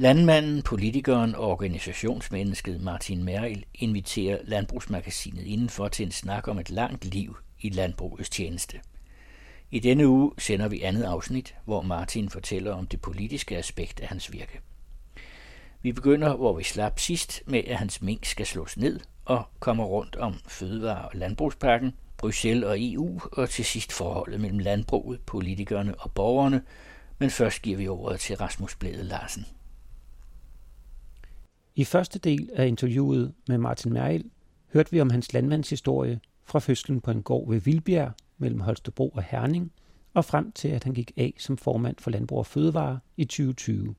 Landmanden, politikeren og organisationsmennesket Martin Merrill inviterer Landbrugsmagasinet indenfor til en snak om et langt liv i landbrugets tjeneste. I denne uge sender vi andet afsnit, hvor Martin fortæller om det politiske aspekt af hans virke. Vi begynder, hvor vi slap sidst, med at hans mink skal slås ned og kommer rundt om fødevare- og landbrugspakken, Bruxelles og EU, og til sidst forholdet mellem landbruget, politikerne og borgerne, men først giver vi ordet til Rasmus Blæde Larsen. I første del af interviewet med Martin Merrild hørte vi om hans landmandshistorie fra fødslen på en gård ved Vildbjerg mellem Holstebro og Herning, og frem til at han gik af som formand for Landbrug og Fødevare i 2020.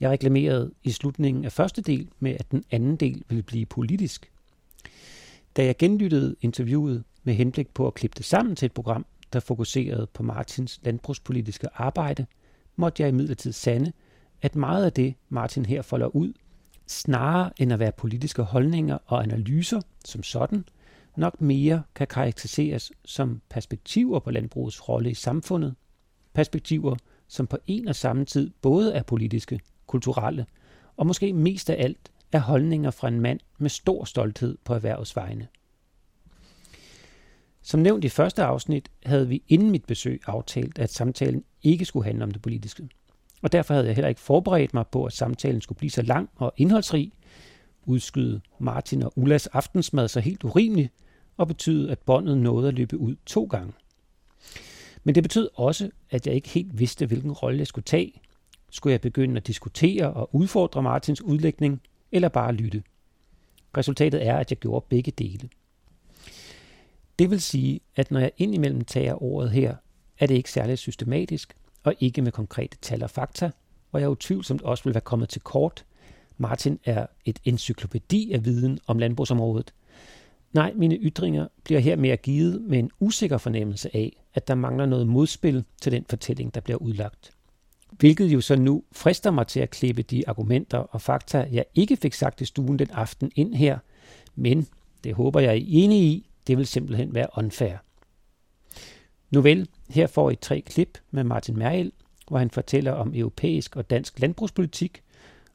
Jeg reklamerede i slutningen af første del med, at den anden del ville blive politisk. Da jeg genlyttede interviewet med henblik på at klippe det sammen til et program, der fokuserede på Martins landbrugspolitiske arbejde, måtte jeg imidlertid sande, at meget af det, Martin her folder ud, snarere end at være politiske holdninger og analyser som sådan, nok mere kan karakteriseres som perspektiver på landbrugets rolle i samfundet. Perspektiver, som på en og samme tid både er politiske, kulturelle og måske mest af alt er holdninger fra en mand med stor stolthed på erhvervets vegne. Som nævnt i første afsnit havde vi inden mit besøg aftalt, at samtalen ikke skulle handle om det politiske. Og derfor havde jeg heller ikke forberedt mig på, at samtalen skulle blive så lang og indholdsrig, udskyde Martin og Ullas aftensmad så helt urimeligt, og betyde, at båndet nåede at løbe ud to gange. Men det betød også, at jeg ikke helt vidste, hvilken rolle jeg skulle tage. Skulle jeg begynde at diskutere og udfordre Martins udlægning, eller bare lytte? Resultatet er, at jeg gjorde begge dele. Det vil sige, at når jeg indimellem tager ordet her, er det ikke særlig systematisk, og ikke med konkrete tal og fakta, og jeg utvivlsomt også vil være kommet til kort. Martin er et encyklopædi af viden om landbrugsområdet. Nej, mine ytringer bliver her mere givet med en usikker fornemmelse af, at der mangler noget modspil til den fortælling, der bliver udlagt. Hvilket jo så nu frister mig til at klippe de argumenter og fakta, jeg ikke fik sagt i stuen den aften ind her, men det håber jeg er enige i, det vil simpelthen være unfair. Nu vel, her får I tre klip med Martin Merrill, hvor han fortæller om europæisk og dansk landbrugspolitik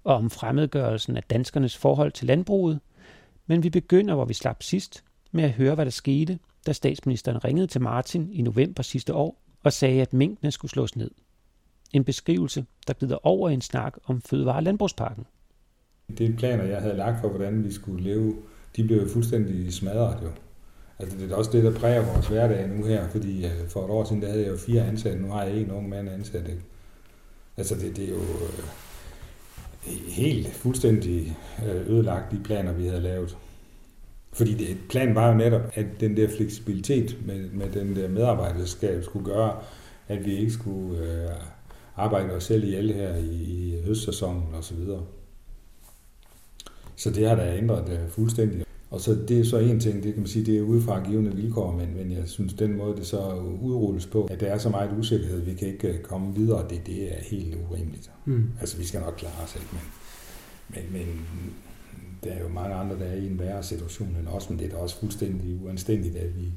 og om fremmedgørelsen af danskernes forhold til landbruget. Men vi begynder, hvor vi slap sidst, med at høre, hvad der skete, da statsministeren ringede til Martin i november sidste år og sagde, at mængdene skulle slås ned. En beskrivelse, der glider over i en snak om fødevare- og landbrugsparken. Det planer, jeg havde lagt for, hvordan vi skulle leve, de blev fuldstændig smadret jo. Altså det er også det, der præger vores hverdag nu her, fordi øh, for et år siden, der havde jeg jo fire ansatte, nu har jeg en ung mand ansat. Ikke? Altså det, det er jo øh, helt fuldstændig øh, ødelagt de planer, vi havde lavet. Fordi det, planen var jo netop, at den der fleksibilitet med, med den der medarbejderskab skulle gøre, at vi ikke skulle øh, arbejde os selv ihjel her i, i høstsæsonen osv. Så, videre. så det har da ændret øh, fuldstændig. Og så det er så en ting, det kan man sige, det er udefra givende vilkår, men, men jeg synes, den måde, det så udrulles på, at der er så meget usikkerhed, vi kan ikke øh, komme videre, det, det er helt urimeligt. Mm. Altså, vi skal nok klare os, ikke? Men, men, men der er jo mange andre, der er i en værre situation end os, men det er da også fuldstændig uanstændigt, at vi,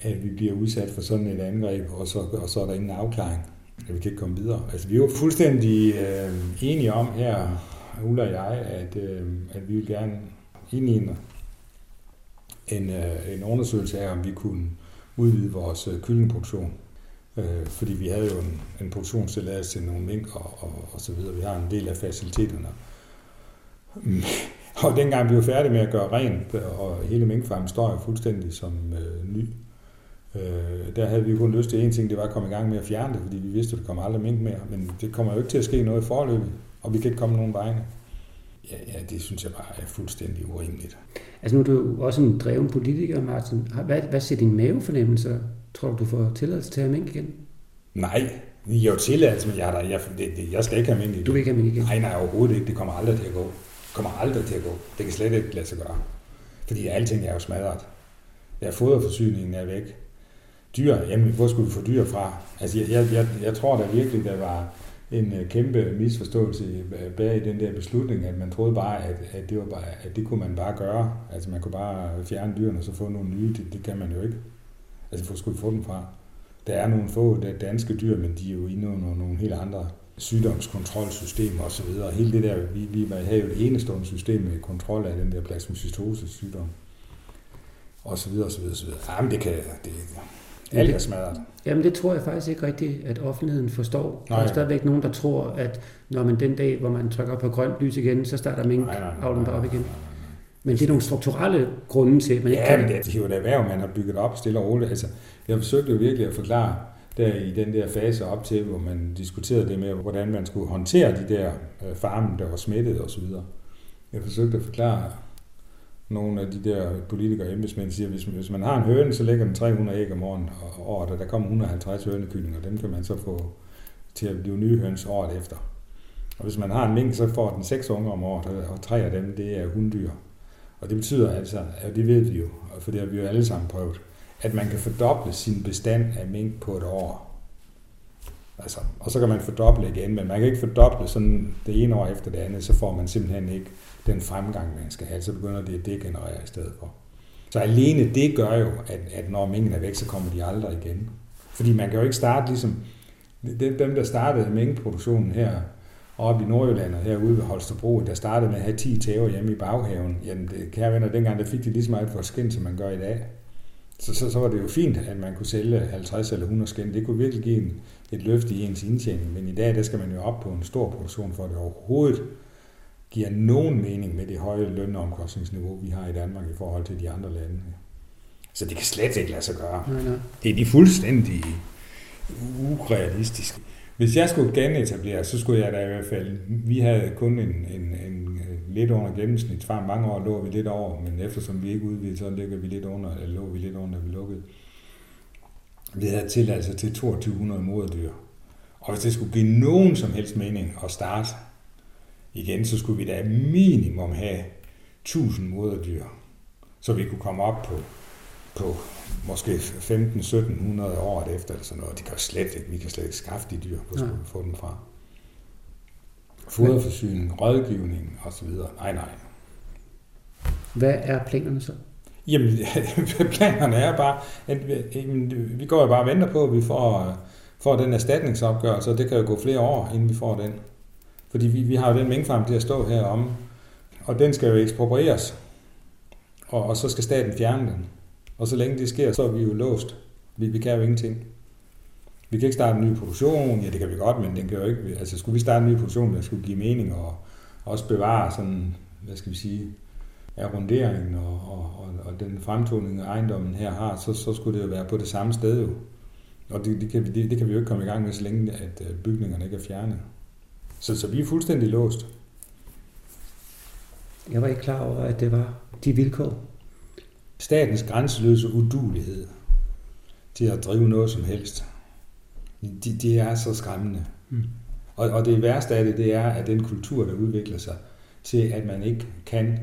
at vi bliver udsat for sådan et angreb, og så, og så er der ingen afklaring. At vi kan ikke komme videre. Altså, vi er jo fuldstændig øh, enige om her, Ulla og jeg, at, øh, at vi vil gerne ind i en en, øh, en undersøgelse af, om vi kunne udvide vores øh, kyllingproduktion. Øh, fordi vi havde jo en, en produktionstilladelse til nogle mink og, og, og så videre. Vi har en del af faciliteterne. Og dengang vi var færdige med at gøre rent, og hele minkfarmen står jo fuldstændig som øh, ny, øh, der havde vi kun lyst til en ting, det var at komme i gang med at fjerne det, fordi vi vidste, at der kommer aldrig mink mere. Men det kommer jo ikke til at ske noget i forløbet, og vi kan ikke komme nogen vegne. Ja, ja, det synes jeg bare er fuldstændig urimeligt. Altså nu er du også en dreven politiker, Martin. Hvad, hvad siger din mavefornemmelser? Tror du, du får tilladelse til at have mink igen? Nej, jeg har jo tilladelse, men jeg, der, jeg, det, det, jeg skal ikke have mink igen. Du vil ikke have mink igen? Nej, nej, overhovedet ikke. Det kommer aldrig til at gå. Det kommer aldrig til at gå. Det kan slet ikke lade sig gøre. Fordi alting er jo smadret. Ja, foderforsyningen er væk. Dyr, jamen, hvor skulle vi få dyr fra? Altså, jeg, jeg, jeg, jeg tror da virkelig, der var en øh, kæmpe misforståelse øh, bag den der beslutning, at man troede bare, at, at, det, var bare, at det kunne man bare gøre. Altså man kunne bare fjerne dyrene og så få nogle nye. Det, det kan man jo ikke. Altså hvor skulle vi få dem fra? Der er nogle få der danske dyr, men de er jo inde under nogle helt andre sygdomskontrolsystemer og så videre. Hele det der, vi, vi havde jo et enestående system med kontrol af den der plasmocystose sygdom. Og så videre, og så videre, og så videre. Jamen, det kan, det alt er smadret. Jamen det tror jeg faktisk ikke rigtigt, at offentligheden forstår. Nej. Der er stadigvæk nogen, der tror, at når man den dag, hvor man trykker på grønt lys igen, så starter mink avlen op igen. Men det er nogle strukturelle grunde til, at man ikke ja, kan... men det er jo et erhverv, man har bygget op stille og roligt. Altså, jeg forsøgte jo virkelig at forklare der i den der fase op til, hvor man diskuterede det med, hvordan man skulle håndtere de der øh, farme, der var smittet osv. Jeg forsøgte at forklare nogle af de der politikere og embedsmænd siger, hvis, hvis man har en høne, så lægger den 300 æg om året, og året, og der kommer 150 hønekyllinger, dem kan man så få til at blive nye høns året efter. Og hvis man har en mink, så får den seks unger om året, og tre af dem, det er hunddyr. Og det betyder altså, og det ved vi jo, for det har vi jo alle sammen prøvet, at man kan fordoble sin bestand af mink på et år. Altså, og så kan man fordoble igen, men man kan ikke fordoble sådan det ene år efter det andet, så får man simpelthen ikke den fremgang, man skal have, så begynder det at degenerere i stedet for. Så alene det gør jo, at, at når mængden er væk, så kommer de aldrig igen. Fordi man kan jo ikke starte ligesom, dem der startede mængdeproduktionen her oppe i Nordjylland og herude ved Holstebro, der startede med at have 10 tæver hjemme i baghaven, jamen det, kære venner, dengang der fik de lige så meget for skin, som man gør i dag. Så, så, så var det jo fint, at man kunne sælge 50 eller 100 skin. Det kunne virkelig give en, et løft i ens indtjening, men i dag der skal man jo op på en stor produktion, for at det overhovedet giver nogen mening med det høje lønomkostningsniveau, vi har i Danmark i forhold til de andre lande. Så det kan slet ikke lade sig gøre. Nej, nej. Det er de fuldstændig urealistiske. Hvis jeg skulle genetablere, så skulle jeg da i hvert fald... Vi havde kun en, en, en lidt under gennemsnit. For mange år lå vi lidt over, men eftersom vi ikke udvidede, så ligger vi lidt under, eller lå vi lidt under, da vi lukkede. Vi havde tilladelse til 2200 moderdyr. Og hvis det skulle give nogen som helst mening at starte igen, så skulle vi da minimum have 1000 moderdyr, så vi kunne komme op på, på måske 15-1700 år efter, eller sådan noget. De kan slet ikke, vi kan slet ikke skaffe de dyr, hvor skulle vi få dem fra? Foderforsyning, rådgivning osv. Nej, nej. Hvad er planerne så? Jamen, planerne er bare, at vi, vi går jo bare og venter på, at vi får, får den erstatningsopgørelse, og det kan jo gå flere år, inden vi får den. Fordi vi, vi har jo den minkfarm til at stå og den skal jo eksproprieres, og, og så skal staten fjerne den. Og så længe det sker, så er vi jo låst. Vi, vi kan jo ingenting. Vi kan ikke starte en ny produktion, ja det kan vi godt, men den kan jo ikke, altså skulle vi starte en ny produktion, der skulle give mening og også bevare sådan, hvad skal vi sige, arronderingen og, og, og, og den fremtoning ejendommen her har, så, så skulle det jo være på det samme sted jo. Og det, det, kan, det, det kan vi jo ikke komme i gang med, så længe at øh, bygningerne ikke er fjernet. Så, så vi er fuldstændig låst. Jeg var ikke klar over, at det var de vilkår. Statens grænseløse udulighed til at drive noget som helst, de, de er så skræmmende. Mm. Og, og det værste af det, det er, at den kultur, der udvikler sig til, at man ikke kan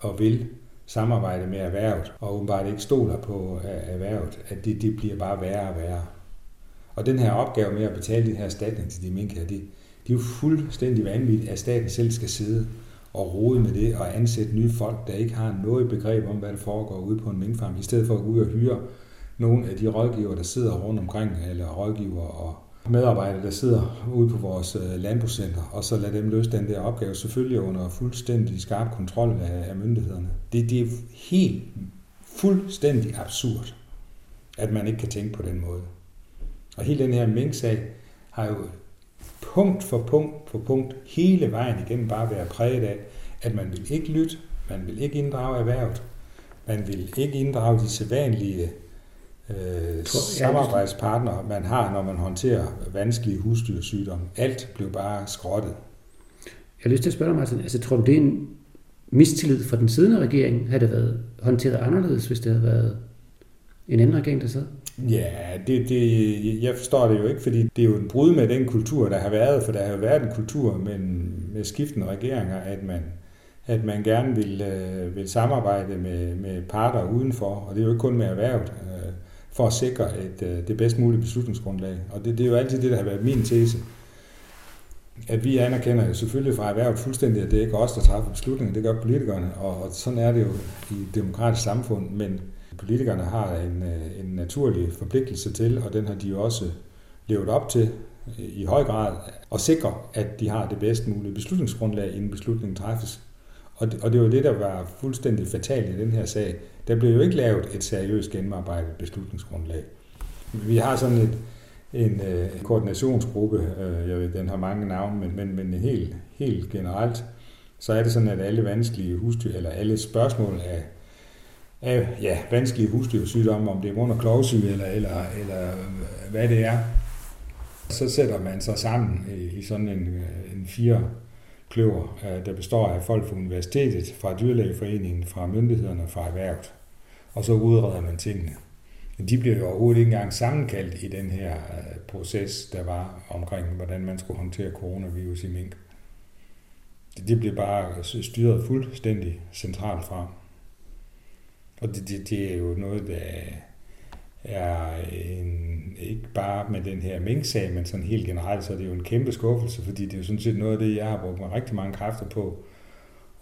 og vil samarbejde med erhvervet, og åbenbart ikke stoler på erhvervet, at det, det bliver bare værre og værre. Og den her opgave med at betale den her erstatning til de mink her, det, det er jo fuldstændig vanvittigt, at staten selv skal sidde og rode med det og ansætte nye folk, der ikke har noget begreb om, hvad der foregår ude på en minkfarm, i stedet for at gå ud og hyre nogle af de rådgiver, der sidder rundt omkring, eller rådgiver og medarbejdere, der sidder ude på vores øh, landbrugscenter, og så lade dem løse den der opgave, selvfølgelig under fuldstændig skarp kontrol af, af myndighederne. Det, det er helt fuldstændig absurd, at man ikke kan tænke på den måde. Og hele den her minksag har jo punkt for punkt for punkt hele vejen igennem bare være præget af, at man vil ikke lytte, man vil ikke inddrage erhvervet, man vil ikke inddrage de sædvanlige øh, samarbejdspartnere, man har, når man håndterer vanskelige husdyrsygdomme. Alt blev bare skrottet. Jeg har lyst til at spørge dig, Martin, altså tror du, det er en mistillid fra den siddende regering? Havde det været håndteret anderledes, hvis det havde været en anden regering, der sad? Ja, det, det, jeg forstår det jo ikke, fordi det er jo en brud med den kultur, der har været, for der har jo været en kultur med, med skiftende regeringer, at man, at man gerne vil, øh, vil samarbejde med, med parter udenfor, og det er jo ikke kun med erhvervet, øh, for at sikre et, øh, det bedst mulige beslutningsgrundlag. Og det, det er jo altid det, der har været min tese. At vi anerkender jo selvfølgelig fra erhvervet fuldstændig, at det ikke er os, der træffer beslutninger, det gør politikerne, og, og sådan er det jo i et demokratisk samfund, men politikerne har en, øh, en naturlig forpligtelse til, og den har de jo også levet op til øh, i høj grad at sikre, at de har det bedst mulige beslutningsgrundlag, inden beslutningen træffes. Og det, og det var det, der var fuldstændig fatalt i den her sag. Der blev jo ikke lavet et seriøst gennemarbejdet beslutningsgrundlag. Vi har sådan et, en, øh, en koordinationsgruppe, øh, jeg ved, den har mange navne, men, men, men helt, helt generelt, så er det sådan, at alle vanskelige husdyr, eller alle spørgsmål af, af ja, vanskelige husdyrsygdomme, om det er mund- og klovsyge, eller, eller, eller øh, hvad det er, så sætter man sig sammen i sådan en, øh, en fire kløver, øh, der består af folk fra universitetet, fra dyrlægeforeningen, fra myndighederne og fra erhvervet. Og så udreder man tingene. De bliver jo overhovedet ikke engang sammenkaldt i den her proces, der var omkring, hvordan man skulle håndtere coronavirus i mink. Det bliver bare styret fuldstændig centralt fra. Og det, det, det er jo noget, der er en, ikke bare med den her mink men sådan helt generelt, så er det jo en kæmpe skuffelse, fordi det er jo sådan set noget af det, jeg har brugt mig rigtig mange kræfter på,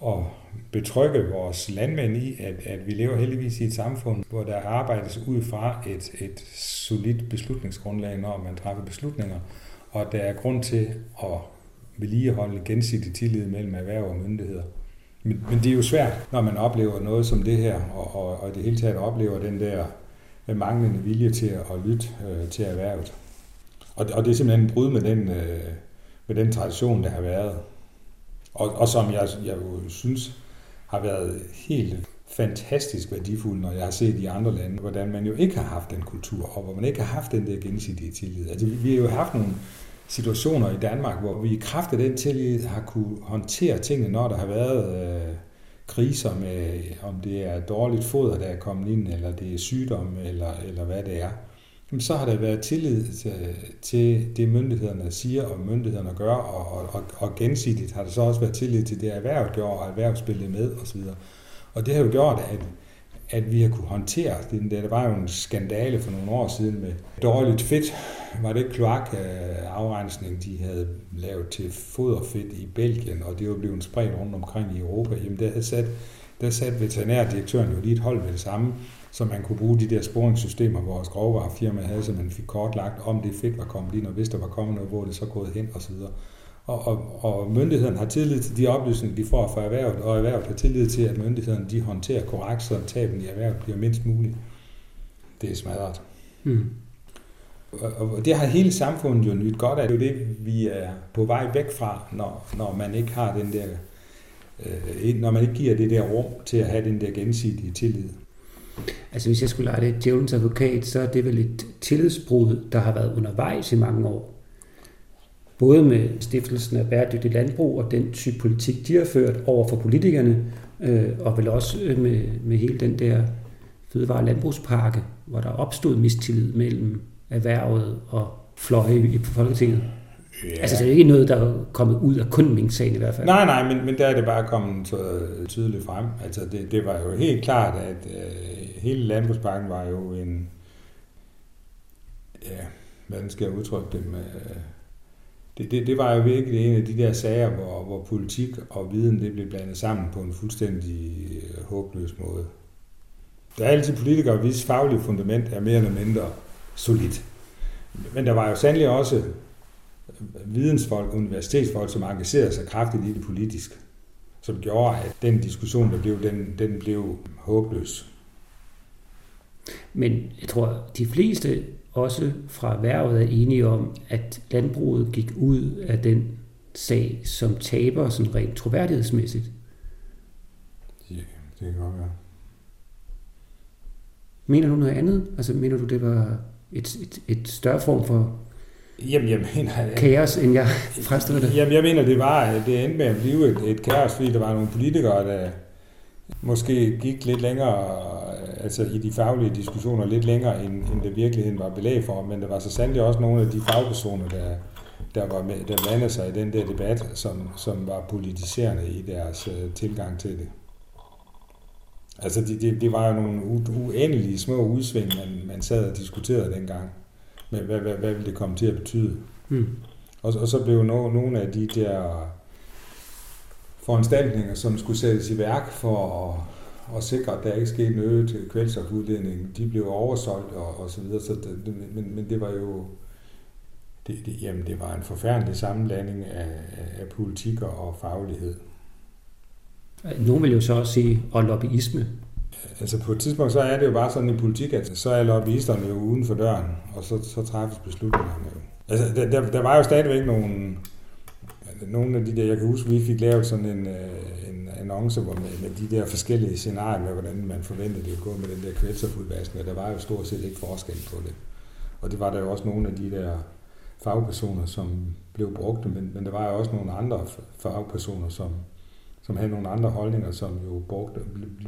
at betrygge vores landmænd i, at, at vi lever heldigvis i et samfund, hvor der arbejdes ud fra et, et solidt beslutningsgrundlag, når man træffer beslutninger, og der er grund til at vedligeholde gensidig tillid mellem erhverv og myndigheder. Men, men det er jo svært, når man oplever noget som det her, og, og, og det hele taget oplever den der øh, manglende vilje til at lytte øh, til erhvervet. Og, og det er simpelthen en brud med den, øh, med den tradition, der har været. Og, og som jeg, jeg jo synes har været helt fantastisk værdifuld, når jeg har set i andre lande, hvordan man jo ikke har haft den kultur, og hvor man ikke har haft den der gensidige tillid. Altså, vi har jo haft nogle situationer i Danmark, hvor vi i kraft af den tillid har kunne håndtere tingene, når der har været øh, kriser med, om det er dårligt foder, der er kommet ind, eller det er sygdom, eller, eller hvad det er så har der været tillid til, til det, myndighederne siger og myndighederne gør, og, og, og gensidigt har der så også været tillid til det, erhvervet gjorde, og erhvervet spillede med osv. Og det har jo gjort, at, at vi har kunne håndtere det. Der var jo en skandale for nogle år siden med dårligt fedt. Var det kloakafrensning, de havde lavet til foderfedt i Belgien, og det var blevet spredt rundt omkring i Europa. Jamen der havde sat, der sat veterinærdirektøren jo lige et hold med det samme, så man kunne bruge de der sporingssystemer, vores grovvarefirma havde, så man fik kortlagt, om det fedt var kommet ind, og hvis der var kommet noget, hvor det så gået hen osv. Og, og, og myndigheden har tillid til de oplysninger, de får fra erhvervet, og erhvervet har tillid til, at myndighederne de håndterer korrekt, så taben i erhvervet bliver mindst muligt. Det er smadret. Mm. Og, og det har hele samfundet jo nyt godt af. Det er jo det, vi er på vej væk fra, når, når man ikke har den der, øh, når man ikke giver det der rum til at have den der gensidige tillid. Altså hvis jeg skulle lege det djævelens advokat, så er det vel et tillidsbrud, der har været undervejs i mange år. Både med stiftelsen af bæredygtig landbrug og den type politik, de har ført over for politikerne, øh, og vel også øh, med, med hele den der fødevare- og landbrugspakke, hvor der opstod mistillid mellem erhvervet og fløje i Folketinget. Ja. Altså, det er ikke noget, der er kommet ud af kun Mink-sagen i hvert fald. Nej, nej, men, men der er det bare kommet så tydeligt frem. Altså, det, det var jo helt klart, at øh, hele landbrugspakken var jo en, ja, hvordan skal jeg udtrykke det med, det, det, det var jo virkelig en af de der sager, hvor, hvor politik og viden det blev blandet sammen på en fuldstændig øh, håbløs måde. Der er altid politikere, hvis faglige fundament er mere eller mindre solidt. Men der var jo sandelig også vidensfolk, universitetsfolk, som engagerede sig kraftigt i det politisk, som gjorde, at den diskussion, der blev, den, den blev håbløs. Men jeg tror, de fleste også fra erhvervet er enige om, at landbruget gik ud af den sag som taber sådan rent troværdighedsmæssigt. Ja, det kan godt være. Mener du noget andet? Altså mener du, det var et, et, et større form for Jamen, jeg mener... Kaos, end jeg fremstiller det? Jamen, jeg mener, det var, det endte med at blive et, et kaos, fordi der var nogle politikere, der måske gik lidt længere, altså i de faglige diskussioner lidt længere, end, end det virkeligheden var belæg for, men der var så sandelig også nogle af de fagpersoner, der, der, var med, der blandede sig i den der debat, som, som var politiserende i deres uh, tilgang til det. Altså, det, det, det var jo nogle uendelige små udsving, man, man sad og diskuterede dengang med, hvad, hvad, hvad vil det komme til at betyde. Mm. Og, og så blev no, nogle af de der foranstaltninger, som skulle sættes i værk for at, at sikre, at der ikke skete noget til kvælstofudledning, de blev oversolgt og, og så videre. Så det, men, men det var jo det, det, jamen, det var en forfærdelig sammenblanding af, af politik og faglighed. Nogle vil jo så også sige, og lobbyisme. Altså på et tidspunkt, så er det jo bare sådan i politik, at så er lobbyisterne jo uden for døren, og så, så træffes beslutningerne jo. Altså, der, der, der var jo stadigvæk nogle, nogle af de der, jeg kan huske, vi fik lavet sådan en, øh, en annonce hvor med, med de der forskellige scenarier med, hvordan man forventede det at gå med den der kvælstofudvaskning, og der var jo stort set ikke forskel på det. Og det var der jo også nogle af de der fagpersoner, som blev brugte, men, men der var jo også nogle andre fagpersoner, som, som havde nogle andre holdninger, som jo brugte,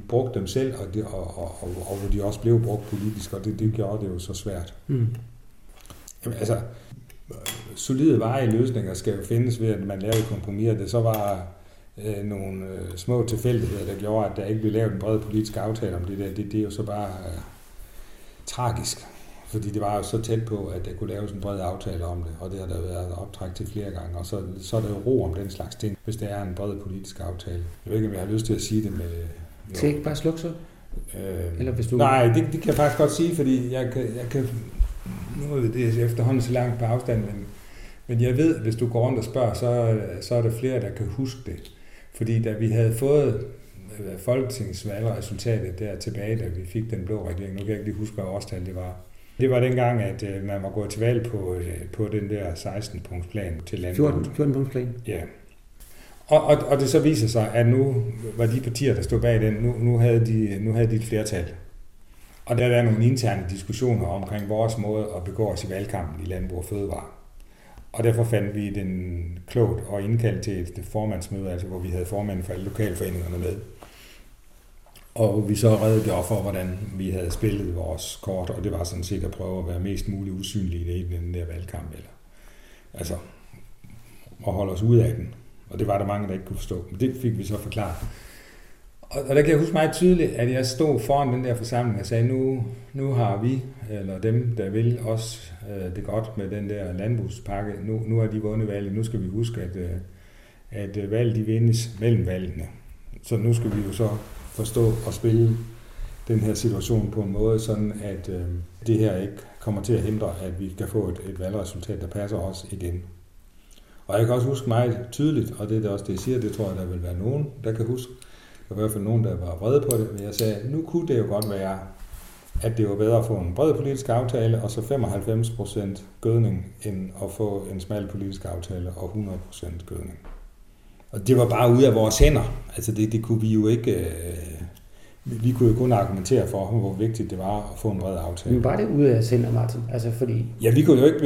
brugte dem selv, og, det, og, og, og, og hvor de også blev brugt politisk, og det, det gjorde det jo så svært. Mm. Jamen, altså, solide veje løsninger skal jo findes ved, at man lavede kompromiser. Det så var øh, nogle øh, små tilfældigheder, der gjorde, at der ikke blev lavet en bred politisk aftale om det der. Det, det er jo så bare øh, tragisk. Fordi det var jo så tæt på, at der kunne laves en bred aftale om det, og det har der været optræk til flere gange. Og så, så er der jo ro om den slags ting, hvis det er en bred politisk aftale. Jeg ved ikke, om jeg har lyst til at sige det med... Jo. Til ikke bare slukke så? Øh, Eller hvis du... Nej, det, det kan jeg faktisk godt sige, fordi jeg kan, jeg kan nu er det efterhånden så langt på afstand, men, men jeg ved, at hvis du går rundt og spørger, så, så er der flere, der kan huske det. Fordi da vi havde fået øh, folketingsvalgresultatet der tilbage, da vi fik den blå regering, nu kan jeg ikke lige huske, hvad årstal det var, det var dengang, at øh, man var gået til valg på, øh, på den der 16-punktsplan til. 14, 14-punktsplan? Ja. Og, og, og det så viser sig, at nu var de partier, der stod bag den, nu, nu, havde, de, nu havde de et flertal. Og der er nogle interne diskussioner omkring vores måde at begå os i valgkampen i Landbrug og Fødevare. Og derfor fandt vi den klogt og indkaldt til et formandsmøde, altså hvor vi havde formanden for alle lokalforeningerne med. Og vi så redegjorde for, hvordan vi havde spillet vores kort, og det var sådan set at prøve at være mest muligt usynlige i den der valgkamp. Eller, altså, at holde os ud af den. Og det var der mange, der ikke kunne forstå. Men det fik vi så forklaret. Og, og der kan jeg huske meget tydeligt, at jeg stod foran den der forsamling og sagde, nu, nu har vi, eller dem, der vil os øh, det godt med den der landbrugspakke, nu, nu har de vundet valget. Nu skal vi huske, at, øh, at øh, valget de vindes mellem valgene. Så nu skal vi jo så forstå og spille den her situation på en måde, sådan at øh, det her ikke kommer til at hindre, at vi kan få et, et valgresultat, der passer os igen. Og jeg kan også huske meget tydeligt, og det er også det, jeg siger, det tror jeg, der vil være nogen, der kan huske. Der var i hvert fald nogen, der var vrede på det, men jeg sagde, nu kunne det jo godt være, at det var bedre at få en bred politisk aftale, og så 95% gødning, end at få en smal politisk aftale og 100% gødning. Og det var bare ude af vores hænder. Altså det, det kunne vi jo ikke... Øh, vi kunne jo kun argumentere for, hvor vigtigt det var at få en bred aftale. Men var det ude af jeres hænder, Martin? Altså fordi... Ja, vi kunne jo ikke...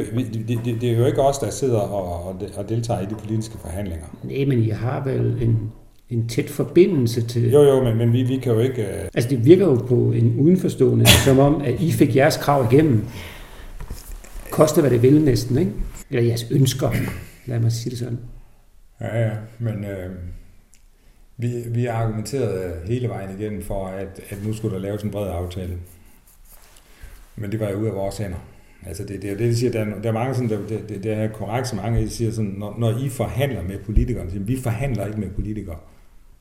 Det, det, det er jo ikke os, der sidder og, og deltager i de politiske forhandlinger. Nej, men I har vel en, en tæt forbindelse til... Jo, jo, men, men vi, vi kan jo ikke... Uh... Altså det virker jo på en udenforstående, som om, at I fik jeres krav igennem. Koste hvad det vil næsten, ikke? Eller jeres ønsker, lad mig sige det sådan. Ja, ja, men øh, vi, vi har argumenteret hele vejen igennem for, at, at nu skulle der laves en bred aftale. Men det var jo ud af vores hænder. Altså det, det er det, de siger, der er, der er mange sådan, der, det, det, det er korrekt, som mange siger sådan, når, når I forhandler med politikere, siger, vi forhandler ikke med politikere.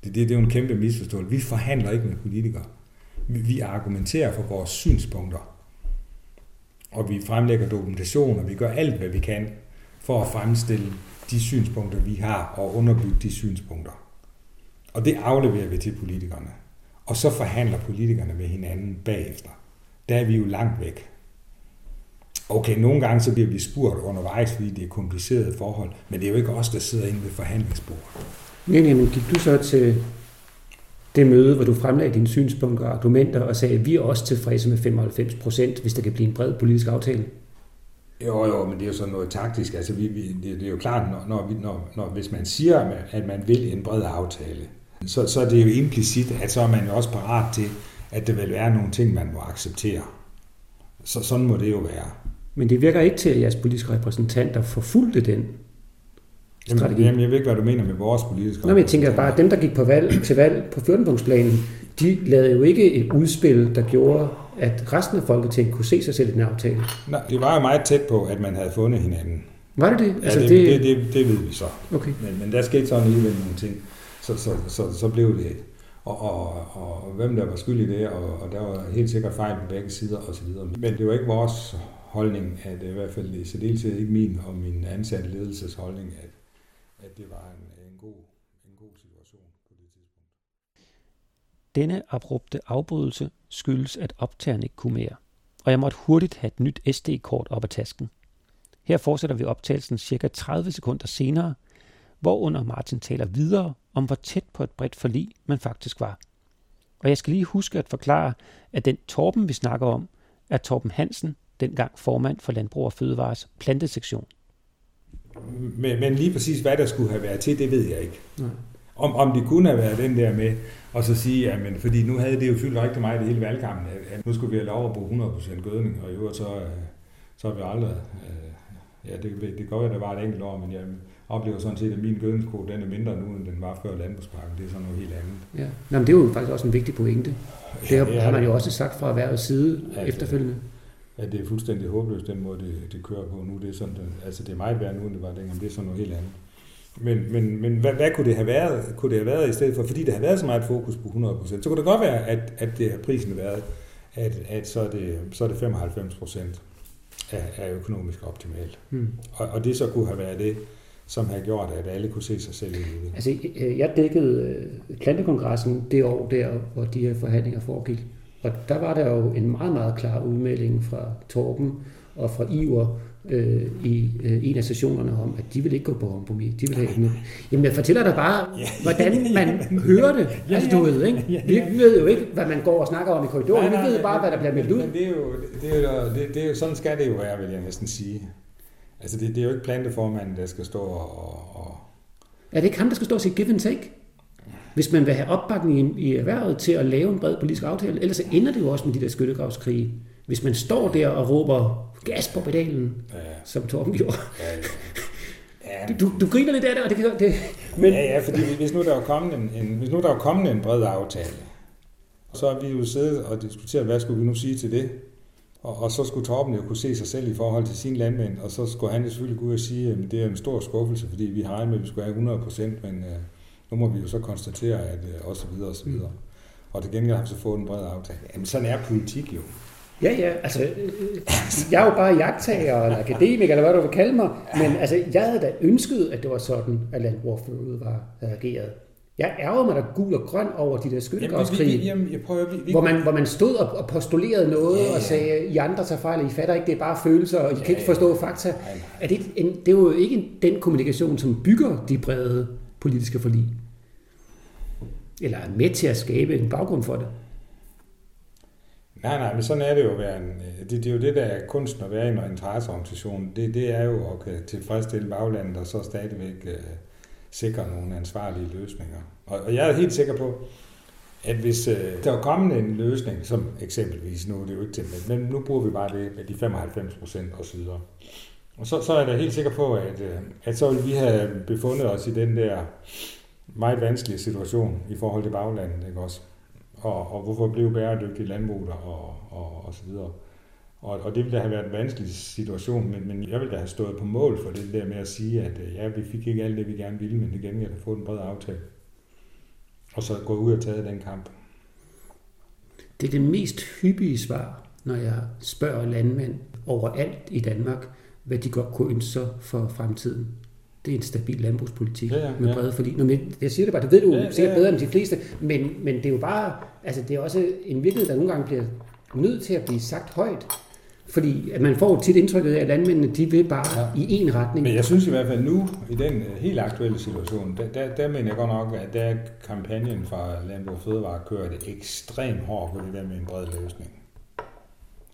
Det, det, det er jo en kæmpe misforståelse. Vi forhandler ikke med politikere. Vi, vi argumenterer for vores synspunkter. Og vi fremlægger dokumentation, og vi gør alt, hvad vi kan for at fremstille de synspunkter, vi har, og underbygge de synspunkter. Og det afleverer vi til politikerne. Og så forhandler politikerne med hinanden bagefter. Der er vi jo langt væk. Okay, nogle gange så bliver vi spurgt undervejs, fordi det er komplicerede forhold, men det er jo ikke os, der sidder inde ved forhandlingsbordet. Men gik du så til det møde, hvor du fremlagde dine synspunkter og argumenter og sagde, at vi er også tilfredse med 95 procent, hvis der kan blive en bred politisk aftale? Jo, jo, men det er jo sådan noget taktisk. Altså, vi, vi, det, det er jo klart, når, når, når, når, hvis man siger, at man vil en bred aftale, så, så er det jo implicit, at så er man jo også parat til, at der vil være nogle ting, man må acceptere. Så sådan må det jo være. Men det virker ikke til, at jeres politiske repræsentanter forfulgte den strategi. Jamen, jeg ved ikke, hvad du mener med vores politiske Nå, men jeg tænker bare, at dem, der gik på valg, til valg på 14-punktsplanen, de lavede jo ikke et udspil, der gjorde, at resten af Folketinget kunne se sig selv i den aftale. Nej, det var jo meget tæt på, at man havde fundet hinanden. Var det det? Altså, ja, det, det, det, det, det ved vi så. Okay. Men, men der skete sådan alligevel nogle ting. Så, så, så, så blev det og, og, og hvem der var skyld i det, og, og der var helt sikkert fejl på begge sider osv. Men det var ikke vores holdning, at i hvert fald i særdeleshed ikke min og min ansatte ledelses holdning, at, at det var en, en, god, en god situation på det tidspunkt. Denne abrupte afbrydelse skyldes, at optageren ikke kunne mere, og jeg måtte hurtigt have et nyt SD-kort op af tasken. Her fortsætter vi optagelsen cirka 30 sekunder senere, hvorunder Martin taler videre om, hvor tæt på et bredt forlig man faktisk var. Og jeg skal lige huske at forklare, at den Torben, vi snakker om, er Torben Hansen, dengang formand for Landbrug og Fødevares plantesektion. Men, men lige præcis, hvad der skulle have været til, det ved jeg ikke. Nej. Om, om det kunne have været den der med, og så sige, at men, fordi nu havde det jo fyldt rigtig meget i hele valgkampen, at, nu skulle vi have lov at bruge 100% gødning, og i øvrigt så, øh, så har vi aldrig, øh, ja det, det går jo, at der var et enkelt år, men jeg oplever sådan set, at min gødningskode den er mindre nu, end den var før landbrugspakken. Det er sådan noget helt andet. Ja. Nå, men det er jo faktisk også en vigtig pointe. Det har, ja, det har man jo også sagt fra erhvervets side at, efterfølgende. At det er fuldstændig håbløst, den måde, det, det kører på nu. Det er, sådan, altså det er meget værd nu, end det var dengang. Det er sådan noget helt andet. Men, men, men hvad, hvad kunne det have været? Kunne det have været i stedet for, fordi det har været så meget fokus på 100%, så kunne det godt være, at, at det har prisen været, at, at så, er det, så er det 95% er, er økonomisk optimalt. Hmm. Og, og det så kunne have været det, som har gjort, at alle kunne se sig selv i det. Altså, øh, jeg dækkede øh, plantekongressen det år der, hvor de her forhandlinger foregik. Og der var der jo en meget, meget klar udmelding fra Torben og fra Iver øh, i øh, en af sessionerne om, at de vil ikke gå på kompromis. De vil have ikke Jamen, jeg fortæller dig bare, hvordan man hører det. Altså, du ved, ikke? Vi ved jo ikke, hvad man går og snakker om i korridoren. Vi ved bare, hvad der bliver meldt ud. Men det er jo, det er jo, det, det er jo sådan skal det jo være, vil jeg næsten sige. Altså, det, det er jo ikke planteformanden, der skal stå og, og... Er det ikke ham, der skal stå og sige give and take? Hvis man vil have opbakning i, i erhvervet til at lave en bred politisk aftale, ellers så ender det jo også med de der skyttegravskrige. Hvis man står der og råber gas på pedalen, ja, som Torben gjorde. Ja, ja. Ja. Du, du griner lidt af det, og det kan det, men... Ja, ja, fordi hvis nu der var kommet en, en, hvis nu der var kommet en bred aftale, så har vi jo siddet og diskuteret, hvad skulle vi nu sige til det? Og, og så skulle Torben jo kunne se sig selv i forhold til sin landmænd, og så skulle han jo selvfølgelig gå ud og sige, at det er en stor skuffelse, fordi vi har med, at vi skulle have 100 procent, men øh, nu må vi jo så konstatere, at øh, og så videre og så videre. Mm. Og det gengæld har vi så fået en bred aftale. Jamen sådan er politik jo. Ja, ja, altså, øh, jeg er jo bare jagttager eller akademiker, eller hvad du vil kalde mig, men altså, jeg havde da ønsket, at det var sådan, at Landbrug var havde ageret. Jeg ærger mig da gul og grøn over de der skyttegravskrige, hvor, man, hvor man stod og, og postulerede noget ja, ja. og sagde, I andre tager fejl, I fatter ikke, det er bare følelser, og I ja, kan ikke forstå fakta. Nej, nej. Er det, en, det er jo ikke den kommunikation, som bygger de brede politiske forlig. Eller er med til at skabe en baggrund for det. Nej, nej, men sådan er det jo. Være en, øh, det, det er jo det, der er kunsten at være i en interesseorganisation. Det, det er jo at kan tilfredsstille baglandet og så stadigvæk øh, sikre nogle ansvarlige løsninger. Og, og jeg er helt sikker på, at hvis øh, der var kommet en løsning, som eksempelvis, nu er det jo ikke til, men nu bruger vi bare det med de 95 procent osv., og så, så er jeg da helt sikker på, at, øh, at så ville vi have befundet os i den der meget vanskelige situation i forhold til baglandet, ikke også? Og, og hvorfor blev bæredygtig landbrug og, og, og så videre. Og, og det ville da have været en vanskelig situation, men, men jeg ville da have stået på mål for det der med at sige, at øh, ja, vi fik ikke alt det, vi gerne ville, men det gengæld at fået en bred aftale. Og så gå ud og tage den kamp. Det er det mest hyppige svar, når jeg spørger landmænd overalt i Danmark, hvad de godt kunne ønske sig for fremtiden. Det er en stabil landbrugspolitik ja, ja, med brede forlig. Nå, men jeg siger det bare, det ved du ja, sikkert ja, ja. bedre end de fleste, men, men det er jo bare, altså det er også en virkelighed, der nogle gange bliver nødt til at blive sagt højt. Fordi at man får tit indtrykket af, at landmændene de vil bare ja. i en retning. Men jeg synes i hvert fald nu, i den øh, helt aktuelle situation, der, der, der mener jeg godt nok, at der kampagnen fra Landbrug Fødevare kører det ekstremt hårdt på det der med en bred løsning.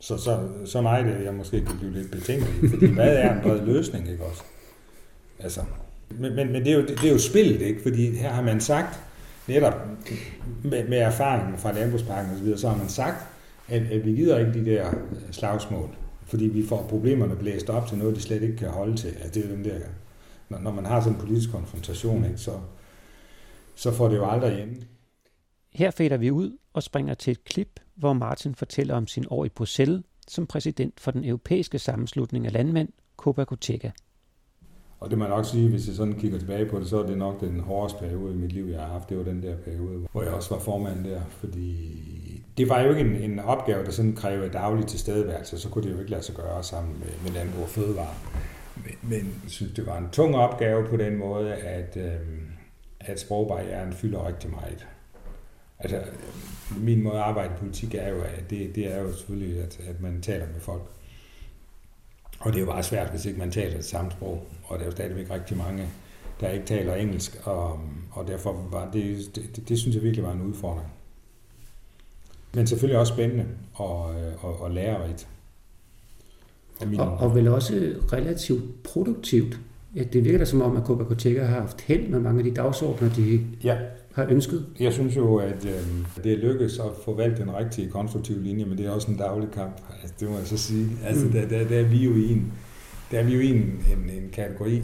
Så, så, så meget, at jeg måske kan blive lidt betænkelig, fordi hvad er en bred løsning, ikke også? Altså, men, men, men det, er jo, det er jo spillet, ikke? Fordi her har man sagt, netop med, med erfaringen fra landbrugsparken osv., så, så har man sagt, at, at vi gider ikke de der slagsmål, fordi vi får problemerne blæst op til noget, de slet ikke kan holde til. Altså, det er den der, når, når man har sådan en politisk konfrontation, ikke, så, så får det jo aldrig hjemme. Her fader vi ud og springer til et klip, hvor Martin fortæller om sin år i Bruxelles som præsident for den europæiske sammenslutning af landmænd, Copa Coteca. Og det må jeg nok sige, hvis jeg sådan kigger tilbage på det, så er det nok den hårdeste periode i mit liv, jeg har haft. Det var den der periode, hvor jeg også var formand der, fordi det var jo ikke en, en opgave, der sådan krævede daglig tilstedeværelse, så kunne det jo ikke lade sig gøre sammen med, med landbrug og fødevare. Men, men jeg synes, det var en tung opgave på den måde, at, øh, at sprogbarrieren fylder rigtig meget. Altså, min måde at arbejde i politik er jo, at det, det er jo selvfølgelig, at, at man taler med folk. Og det er jo bare svært, hvis ikke man taler det samme sprog. Og der er jo stadigvæk rigtig mange, der ikke taler engelsk, og, og derfor var det, det, det, det synes jeg virkelig var en udfordring. Men selvfølgelig også spændende og, og, og lærerigt. Og, og, og vel også relativt produktivt. Ja, det virker da som om, at KBKT'er har haft held med mange af de dagsordner, de ja. Har ønsket. Jeg synes jo, at øh, det er lykkedes at få valgt den rigtige konstruktive linje, men det er også en daglig kamp. Altså, det må jeg så sige. Altså, mm. der, der, der, er vi jo i en, der er vi jo i en, en, en kategori, øh,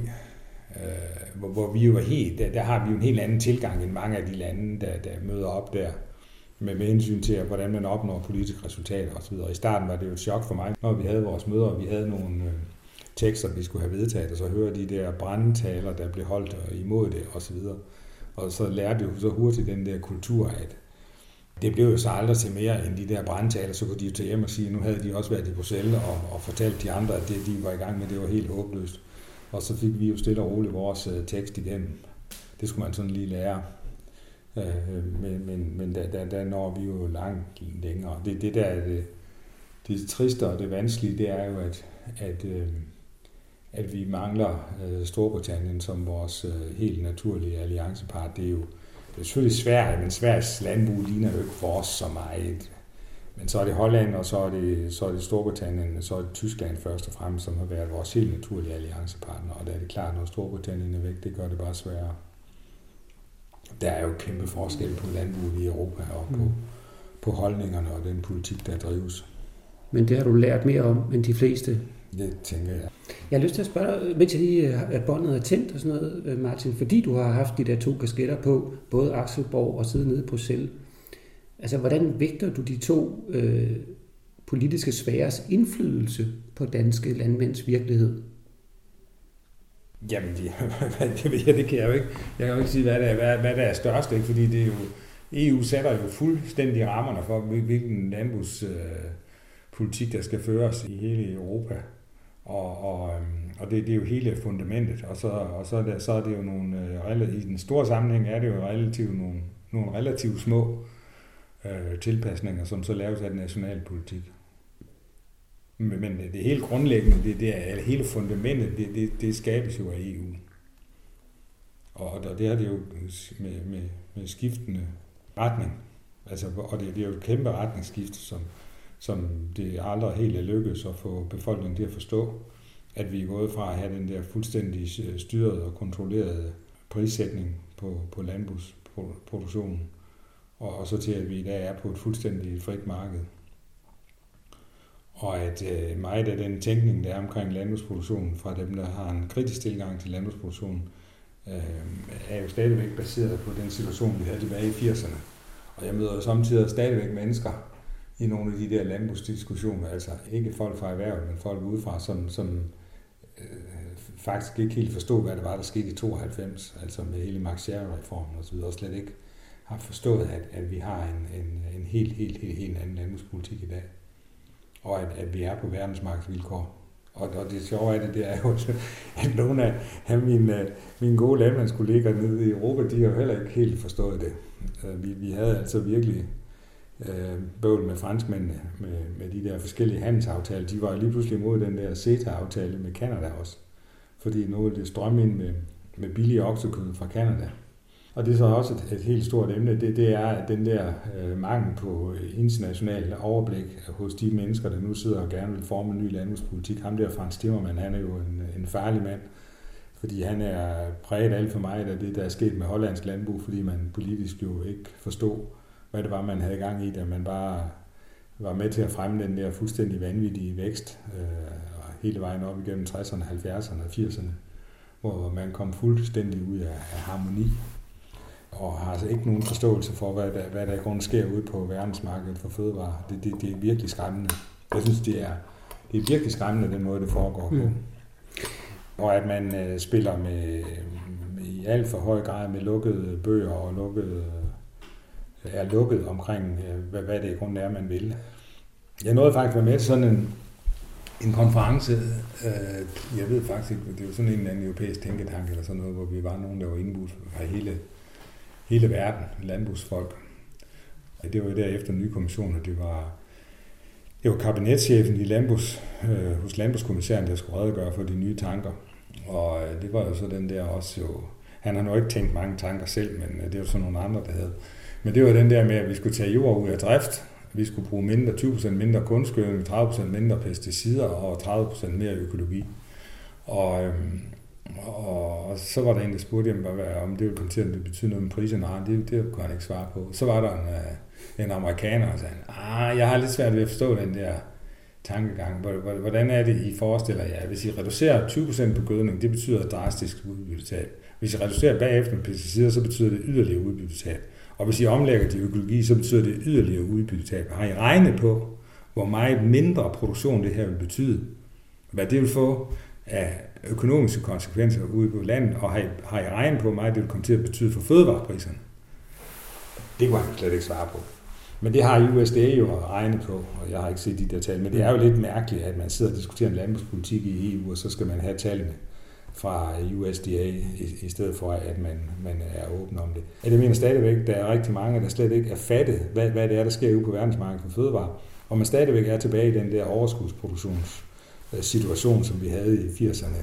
hvor, hvor vi jo er helt, der, der har vi jo en helt anden tilgang end mange af de lande, der, der møder op der med, med hensyn til, hvordan man opnår politiske resultater osv. I starten var det jo et chok for mig, når vi havde vores møder, og vi havde nogle øh, tekster, vi skulle have vedtaget, og så høre de der brandtaler, der blev holdt imod det osv. Og så og så lærte vi jo så hurtigt den der kultur, at det blev jo så aldrig til mere end de der brandtaler, så kunne de jo tage hjem og sige, at nu havde de også været i Bruxelles og, og fortalt de andre, at det, de var i gang med, det var helt håbløst. Og så fik vi jo stille og roligt vores øh, tekst igennem. Det skulle man sådan lige lære. Øh, men men, men der, der, der når vi jo langt længere. Det, det der er det, det triste og det vanskelige, det er jo, at, at, øh, at vi mangler øh, Storbritannien som vores øh, helt naturlige alliancepart. Det er jo det er selvfølgelig svært, men Sveriges landbrug ligner jo ikke vores så meget. Men så er det Holland, og så er det, så er det Storbritannien, og så er det Tyskland først og fremmest, som har været vores helt naturlige alliancepartner. Og der er det klart, når Storbritannien er væk, det gør det bare sværere der er jo kæmpe forskel på landbruget i Europa og på, mm. på holdningerne og den politik, der drives. Men det har du lært mere om end de fleste? Det tænker jeg. Jeg har lyst til at spørge, mens jeg lige at båndet er tændt og sådan noget, øh, Martin, fordi du har haft de der to kasketter på, både Axelborg og sidde nede på Bruxelles. Altså, hvordan vægter du de to øh, politiske sfæres indflydelse på danske landmænds virkelighed? Jamen, de, det ved jeg, det kan jeg jo ikke. Jeg kan jo ikke sige, hvad der er, hvad, hvad der er størst, ikke? fordi det er jo, EU sætter jo fuldstændig rammerne for, hvilken landbrugspolitik, øh, der skal føres i hele Europa. Og, og, øhm, og det, det er jo hele fundamentet. Og så, og så, er, det, så er det jo nogle, øh, i den store sammenhæng er det jo relativt nogle, nogle relativt små øh, tilpasninger, som så laves af den nationale politik. Men det helt grundlæggende, det, det er, hele fundamentet, det, det, det skabes jo af EU. Og det er det jo med, med, med skiftende retning. Altså, og det, det er jo et kæmpe retningsskift, som, som det aldrig helt er lykkedes at få befolkningen til at forstå, at vi er gået fra at have den der fuldstændig øh, styret og kontrollerede prissætning på, på landbrugsproduktionen, og, og så til at vi i dag er på et fuldstændig frit marked og at øh, meget af den tænkning, der er omkring landbrugsproduktionen, fra dem, der har en kritisk tilgang til landbrugsproduktionen, øh, er jo stadigvæk baseret på den situation, vi havde tilbage i 80'erne. Og jeg møder jo samtidig stadigvæk mennesker i nogle af de der landbrugsdiskussioner, altså ikke folk fra erhvervet, men folk udefra, som, som øh, faktisk ikke helt forstod, hvad det var, der skete i 92, altså med hele Max reformen osv., og slet ikke har forstået, at, at vi har en, en, en helt, helt, helt, helt anden landbrugspolitik i dag og at, at vi er på verdensmarkedsvilkår. Og, og det sjove af det, det er jo, at nogle af, af mine, mine gode landmandskolleger nede i Europa, de har jo heller ikke helt forstået det. Øh, vi, vi havde altså virkelig øh, bøvl med franskmændene, med, med de der forskellige handelsaftaler. De var lige pludselig imod den der CETA-aftale med Kanada også. Fordi nu er det strøm ind med, med billige oksekød fra Kanada. Og det er så også et, et helt stort emne, det, det er at den der øh, mangel på øh, international overblik hos de mennesker, der nu sidder og gerne vil forme en ny landbrugspolitik. Ham der, Frans Timmermann, han er jo en, en farlig mand, fordi han er præget alt for meget af det, der er sket med hollandsk landbrug, fordi man politisk jo ikke forstod, hvad det var, man havde gang i, da man bare var med til at fremme den der fuldstændig vanvittige vækst øh, hele vejen op igennem 60'erne, 70'erne og 80'erne, hvor man kom fuldstændig ud af, af harmoni og har altså ikke nogen forståelse for, hvad der, hvad der i grunden sker ude på verdensmarkedet for fødevarer. Det, det, det er virkelig skræmmende. Jeg synes, det er, det er virkelig skræmmende, den måde, det foregår på. Mm. Og at man øh, spiller med, med, i alt for høj grad med lukkede bøger og lukkede er lukket omkring, øh, hvad, hvad det i grunden er, man vil. Jeg nåede faktisk at være med til sådan en, en konference, øh, jeg ved faktisk ikke, det var sådan en eller anden europæisk tænketank eller sådan noget, hvor vi var nogen, der var indbudt fra hele, hele verden, landbrugsfolk. Og Det var jo der efter den nye kommission, og det var, det var kabinetschefen i landbrugs, øh, hos landbrugskommissæren, der skulle redegøre for de nye tanker. Og øh, det var jo så den der også jo, han har nu ikke tænkt mange tanker selv, men øh, det var sådan nogle andre, der havde. Men det var den der med, at vi skulle tage jord ud af drift, vi skulle bruge mindre, 20% mindre kunstgødning, 30% mindre pesticider og 30% mere økologi. Og, øhm, og, og så var der en, der spurgte, jamen, hvad, om det ville komme til at betyde noget med priserne. Nej, det, det kunne han ikke svare på. Så var der en, øh, en amerikaner, og sagde, ah, jeg har lidt svært ved at forstå den der tankegang. Hvordan er det, I forestiller jer? Hvis I reducerer 20% på gødning, det betyder drastisk udbyttetab. Hvis I reducerer bagefter med pesticider, så betyder det yderligere udbyttetab. Og hvis I omlægger til økologi, så betyder det yderligere udbyttetab. Har I regnet på, hvor meget mindre produktion det her vil betyde? Hvad det vil få af økonomiske konsekvenser ude på landet, og har I, har I regnet på, hvor meget det vil komme til at betyde for fødevarepriserne? Det kunne han slet ikke svare på. Men det har USDA jo regnet på, og jeg har ikke set de der tal, men det er jo lidt mærkeligt, at man sidder og diskuterer en landbrugspolitik i EU, og så skal man have tallene fra USDA, i, i stedet for at man, man er åben om det. Jeg mener stadigvæk, der er rigtig mange, der slet ikke er fattet, hvad, hvad det er, der sker ude på verdensmarkedet for fødevare, og man stadigvæk er tilbage i den der overskudsproduktionssituation, som vi havde i 80'erne.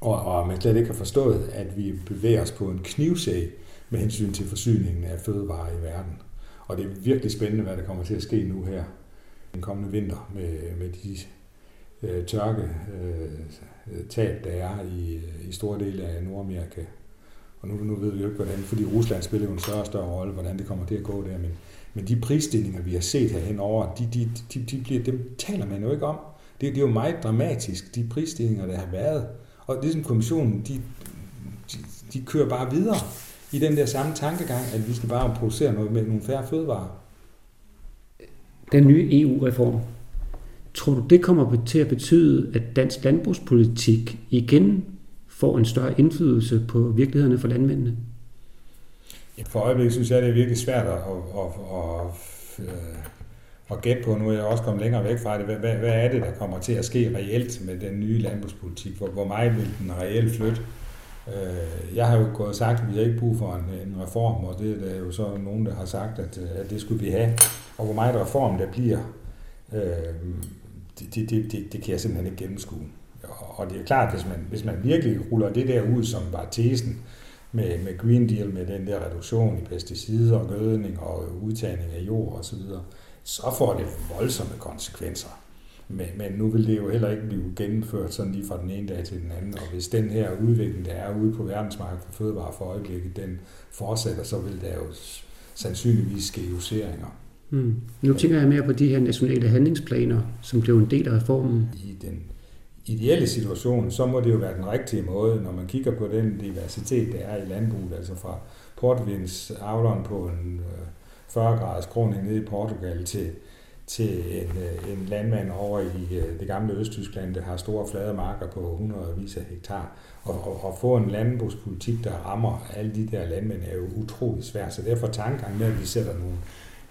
Og, og man slet ikke har forstået, at vi bevæger os på en knivsæg med hensyn til forsyningen af fødevarer i verden. Og det er virkelig spændende, hvad der kommer til at ske nu her den kommende vinter med, med de øh, tørke øh, tab, der er i, øh, i store dele af Nordamerika. Og nu, nu ved vi jo ikke, hvordan, fordi Rusland spiller jo en større og større rolle, hvordan det kommer til at gå der, men, men de prisstigninger, vi har set herhen over, de, de, de, de bliver, dem taler man jo ikke om. Det, det er jo meget dramatisk, de prisstigninger, der har været. Og det som kommissionen, de, de, de kører bare videre i den der samme tankegang, at vi skal bare producere noget med nogle færre fødevarer. Den nye EU-reform, tror du det kommer til at betyde, at dansk landbrugspolitik igen får en større indflydelse på virkelighederne for landmændene? For øjeblikket synes jeg, det er virkelig svært at, at, at, at, at gætte på. Nu er jeg også kommet længere væk fra det. Hvad, hvad er det, der kommer til at ske reelt med den nye landbrugspolitik? Hvor, hvor meget vil den reelt flytte? Øh, jeg har jo gået og sagt, at vi har ikke brug for en, en reform, og det er der jo så nogen, der har sagt, at, at det skulle vi have. Og hvor meget reform der bliver, øh, det, det, det, det, det kan jeg simpelthen ikke gennemskue. Og det er klart, hvis man, hvis man virkelig ruller det der ud, som var tesen med, med Green Deal, med den der reduktion i pesticider og gødning og udtagning af jord osv., så, så får det voldsomme konsekvenser. Men, men nu vil det jo heller ikke blive gennemført sådan lige fra den ene dag til den anden. Og hvis den her udvikling, der er ude på verdensmarkedet for fødevare for øjeblikket, den fortsætter, så vil der jo sandsynligvis ske justeringer. Mm. Nu tænker jeg mere på de her nationale handlingsplaner, som blev en del af reformen. I den ideelle situation, så må det jo være den rigtige måde, når man kigger på den diversitet, der er i landbruget, altså fra portvins avleren på en øh, 40 graders kroning nede i Portugal til, til en, øh, en landmand over i øh, det gamle Østtyskland, der har store flade marker på hundredvis af hektar. Og, og, og få en landbrugspolitik, der rammer alle de der landmænd, er jo utrolig svært. Så derfor tankegang med, at vi sætter nogle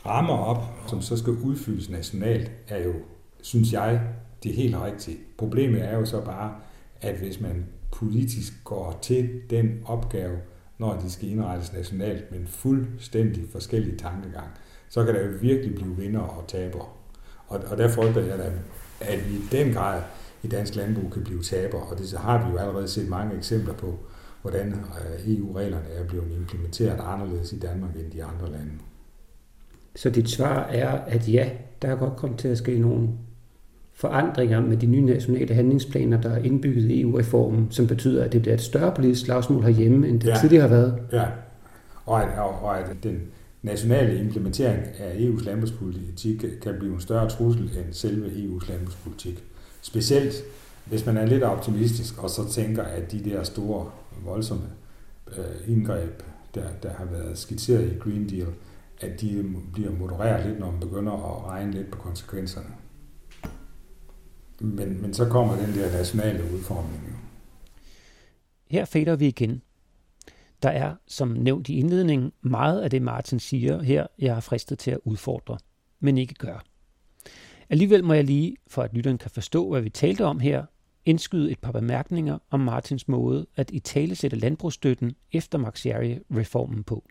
rammer op, som så skal udfyldes nationalt, er jo, synes jeg, det er helt rigtigt. Problemet er jo så bare, at hvis man politisk går til den opgave, når de skal indrettes nationalt, med en fuldstændig forskellig tankegang, så kan der jo virkelig blive vinder og tabere. Og, og der frygter jeg da, at vi i den grad i dansk landbrug kan blive taber, og det så har vi jo allerede set mange eksempler på, hvordan øh, EU-reglerne er blevet implementeret anderledes i Danmark end de andre lande. Så dit svar er, at ja, der er godt kommet til at ske nogle forandringer med de nye nationale handlingsplaner, der er indbygget i EU-reformen, som betyder, at det bliver et større politisk slagsmål herhjemme, end det ja. tidligere har været. Ja, og at, og at den nationale implementering af EU's landbrugspolitik kan blive en større trussel end selve EU's landbrugspolitik. Specielt hvis man er lidt optimistisk og så tænker, at de der store, voldsomme øh, indgreb, der, der har været skitseret i Green Deal, at de bliver modereret lidt, når man begynder at regne lidt på konsekvenserne. Men, men så kommer den der nationale udformning jo. Her fader vi igen. Der er, som nævnt i indledningen, meget af det Martin siger her, jeg er fristet til at udfordre, men ikke gøre. Alligevel må jeg lige, for at lytteren kan forstå, hvad vi talte om her, indskyde et par bemærkninger om Martins måde at i tale sætte landbrugsstøtten efter Maxiari-reformen på.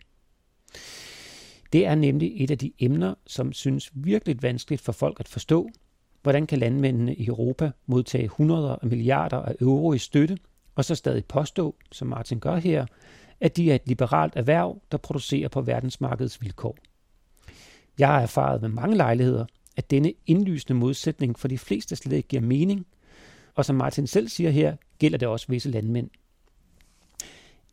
Det er nemlig et af de emner, som synes virkelig vanskeligt for folk at forstå. Hvordan kan landmændene i Europa modtage hundreder af milliarder af euro i støtte, og så stadig påstå, som Martin gør her, at de er et liberalt erhverv, der producerer på verdensmarkedets vilkår. Jeg har erfaret ved mange lejligheder, at denne indlysende modsætning for de fleste slet ikke giver mening, og som Martin selv siger her, gælder det også visse landmænd.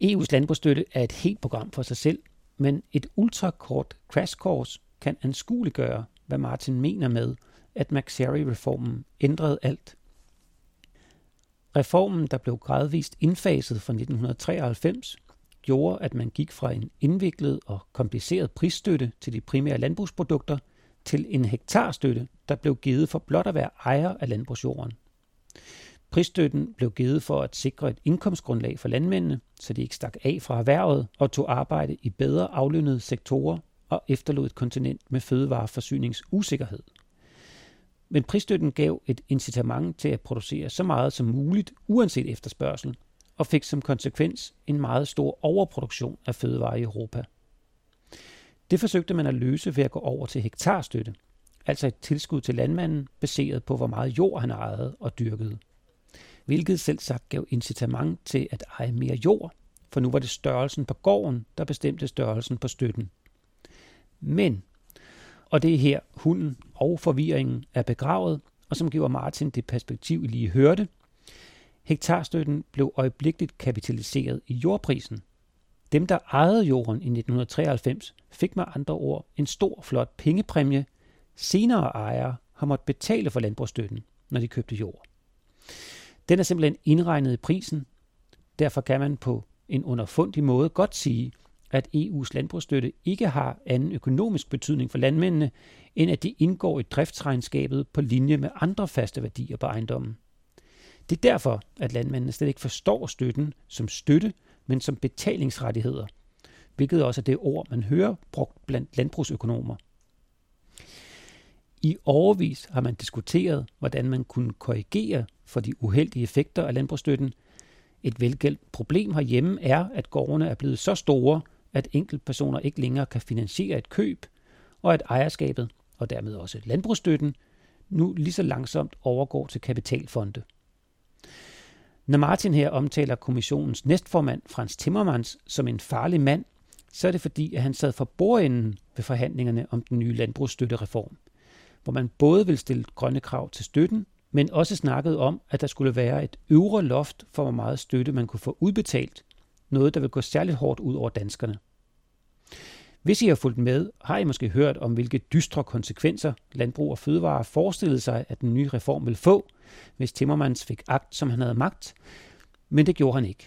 EU's landbrugsstøtte er et helt program for sig selv, men et ultrakort crash course kan anskueliggøre, hvad Martin mener med, at McSherry-reformen ændrede alt. Reformen, der blev gradvist indfaset fra 1993, gjorde, at man gik fra en indviklet og kompliceret prisstøtte til de primære landbrugsprodukter til en hektarstøtte, der blev givet for blot at være ejer af landbrugsjorden. Prisstøtten blev givet for at sikre et indkomstgrundlag for landmændene, så de ikke stak af fra erhvervet og tog arbejde i bedre aflønnede sektorer og efterlod et kontinent med fødevareforsyningsusikkerhed. Men prisstøtten gav et incitament til at producere så meget som muligt, uanset efterspørgsel, og fik som konsekvens en meget stor overproduktion af fødevarer i Europa. Det forsøgte man at løse ved at gå over til hektarstøtte, altså et tilskud til landmanden baseret på, hvor meget jord han ejede og dyrkede. Hvilket selv sagt gav incitament til at eje mere jord, for nu var det størrelsen på gården, der bestemte størrelsen på støtten. Men, og det er her hunden og forvirringen er begravet, og som giver Martin det perspektiv, I lige hørte, hektarstøtten blev øjeblikkeligt kapitaliseret i jordprisen. Dem, der ejede jorden i 1993, fik med andre ord en stor, flot pengepræmie. Senere ejere har måttet betale for landbrugsstøtten, når de købte jord. Den er simpelthen indregnet i prisen. Derfor kan man på en underfundig måde godt sige, at EU's landbrugsstøtte ikke har anden økonomisk betydning for landmændene, end at de indgår i driftsregnskabet på linje med andre faste værdier på ejendommen. Det er derfor, at landmændene slet ikke forstår støtten som støtte, men som betalingsrettigheder, hvilket også er det ord, man hører brugt blandt landbrugsøkonomer. I overvis har man diskuteret, hvordan man kunne korrigere for de uheldige effekter af landbrugsstøtten. Et velgældt problem herhjemme er, at gårdene er blevet så store, at enkeltpersoner ikke længere kan finansiere et køb, og at ejerskabet, og dermed også landbrugsstøtten, nu lige så langsomt overgår til kapitalfonde. Når Martin her omtaler kommissionens næstformand Frans Timmermans som en farlig mand, så er det fordi, at han sad for bordenden ved forhandlingerne om den nye landbrugsstøttereform, hvor man både vil stille grønne krav til støtten, men også snakkede om, at der skulle være et øvre loft for, hvor meget støtte man kunne få udbetalt, noget der vil gå særligt hårdt ud over danskerne. Hvis I har fulgt med, har I måske hørt om, hvilke dystre konsekvenser Landbrug og Fødevare forestillede sig, at den nye reform vil få, hvis Timmermans fik agt, som han havde magt. Men det gjorde han ikke.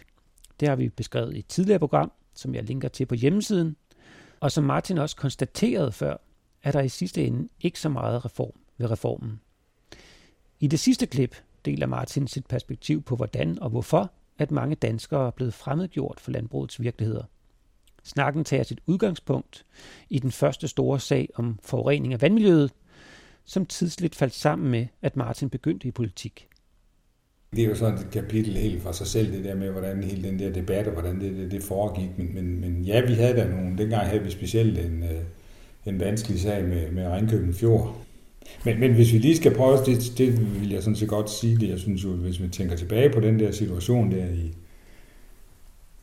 Det har vi beskrevet i et tidligere program, som jeg linker til på hjemmesiden. Og som Martin også konstaterede før, er der i sidste ende ikke så meget reform ved reformen. I det sidste klip deler Martin sit perspektiv på, hvordan og hvorfor at mange danskere er blevet fremmedgjort for landbrugets virkeligheder. Snakken tager sit udgangspunkt i den første store sag om forurening af vandmiljøet, som tidsligt faldt sammen med, at Martin begyndte i politik. Det er jo sådan et kapitel helt for sig selv, det der med, hvordan hele den der debat og hvordan det, det, det foregik. Men, men, men ja, vi havde da nogle, dengang havde vi specielt en, øh, en vanskelig sag med, med Ringkøben Fjord. Men, men hvis vi lige skal prøve, det, det vil jeg sådan set godt sige det, jeg synes jo, hvis vi tænker tilbage på den der situation der i,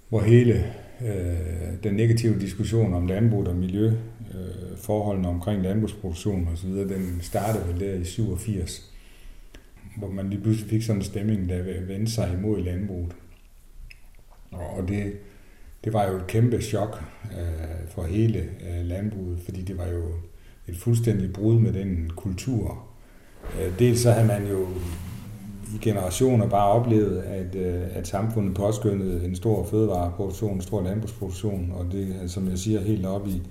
hvor hele øh, den negative diskussion om landbrug og miljø, øh, forholdene omkring landbrugsproduktion osv., den startede vel der i 87, hvor man lige pludselig fik sådan en stemning, der vendte sig imod landbruget. Og det, det var jo et kæmpe chok øh, for hele øh, landbruget, fordi det var jo et fuldstændigt brud med den kultur. Øh, dels så havde man jo i generationer bare oplevet, at, øh, at samfundet påskyndede en stor fødevareproduktion, en stor landbrugsproduktion, og det, altså, som jeg siger, helt op i,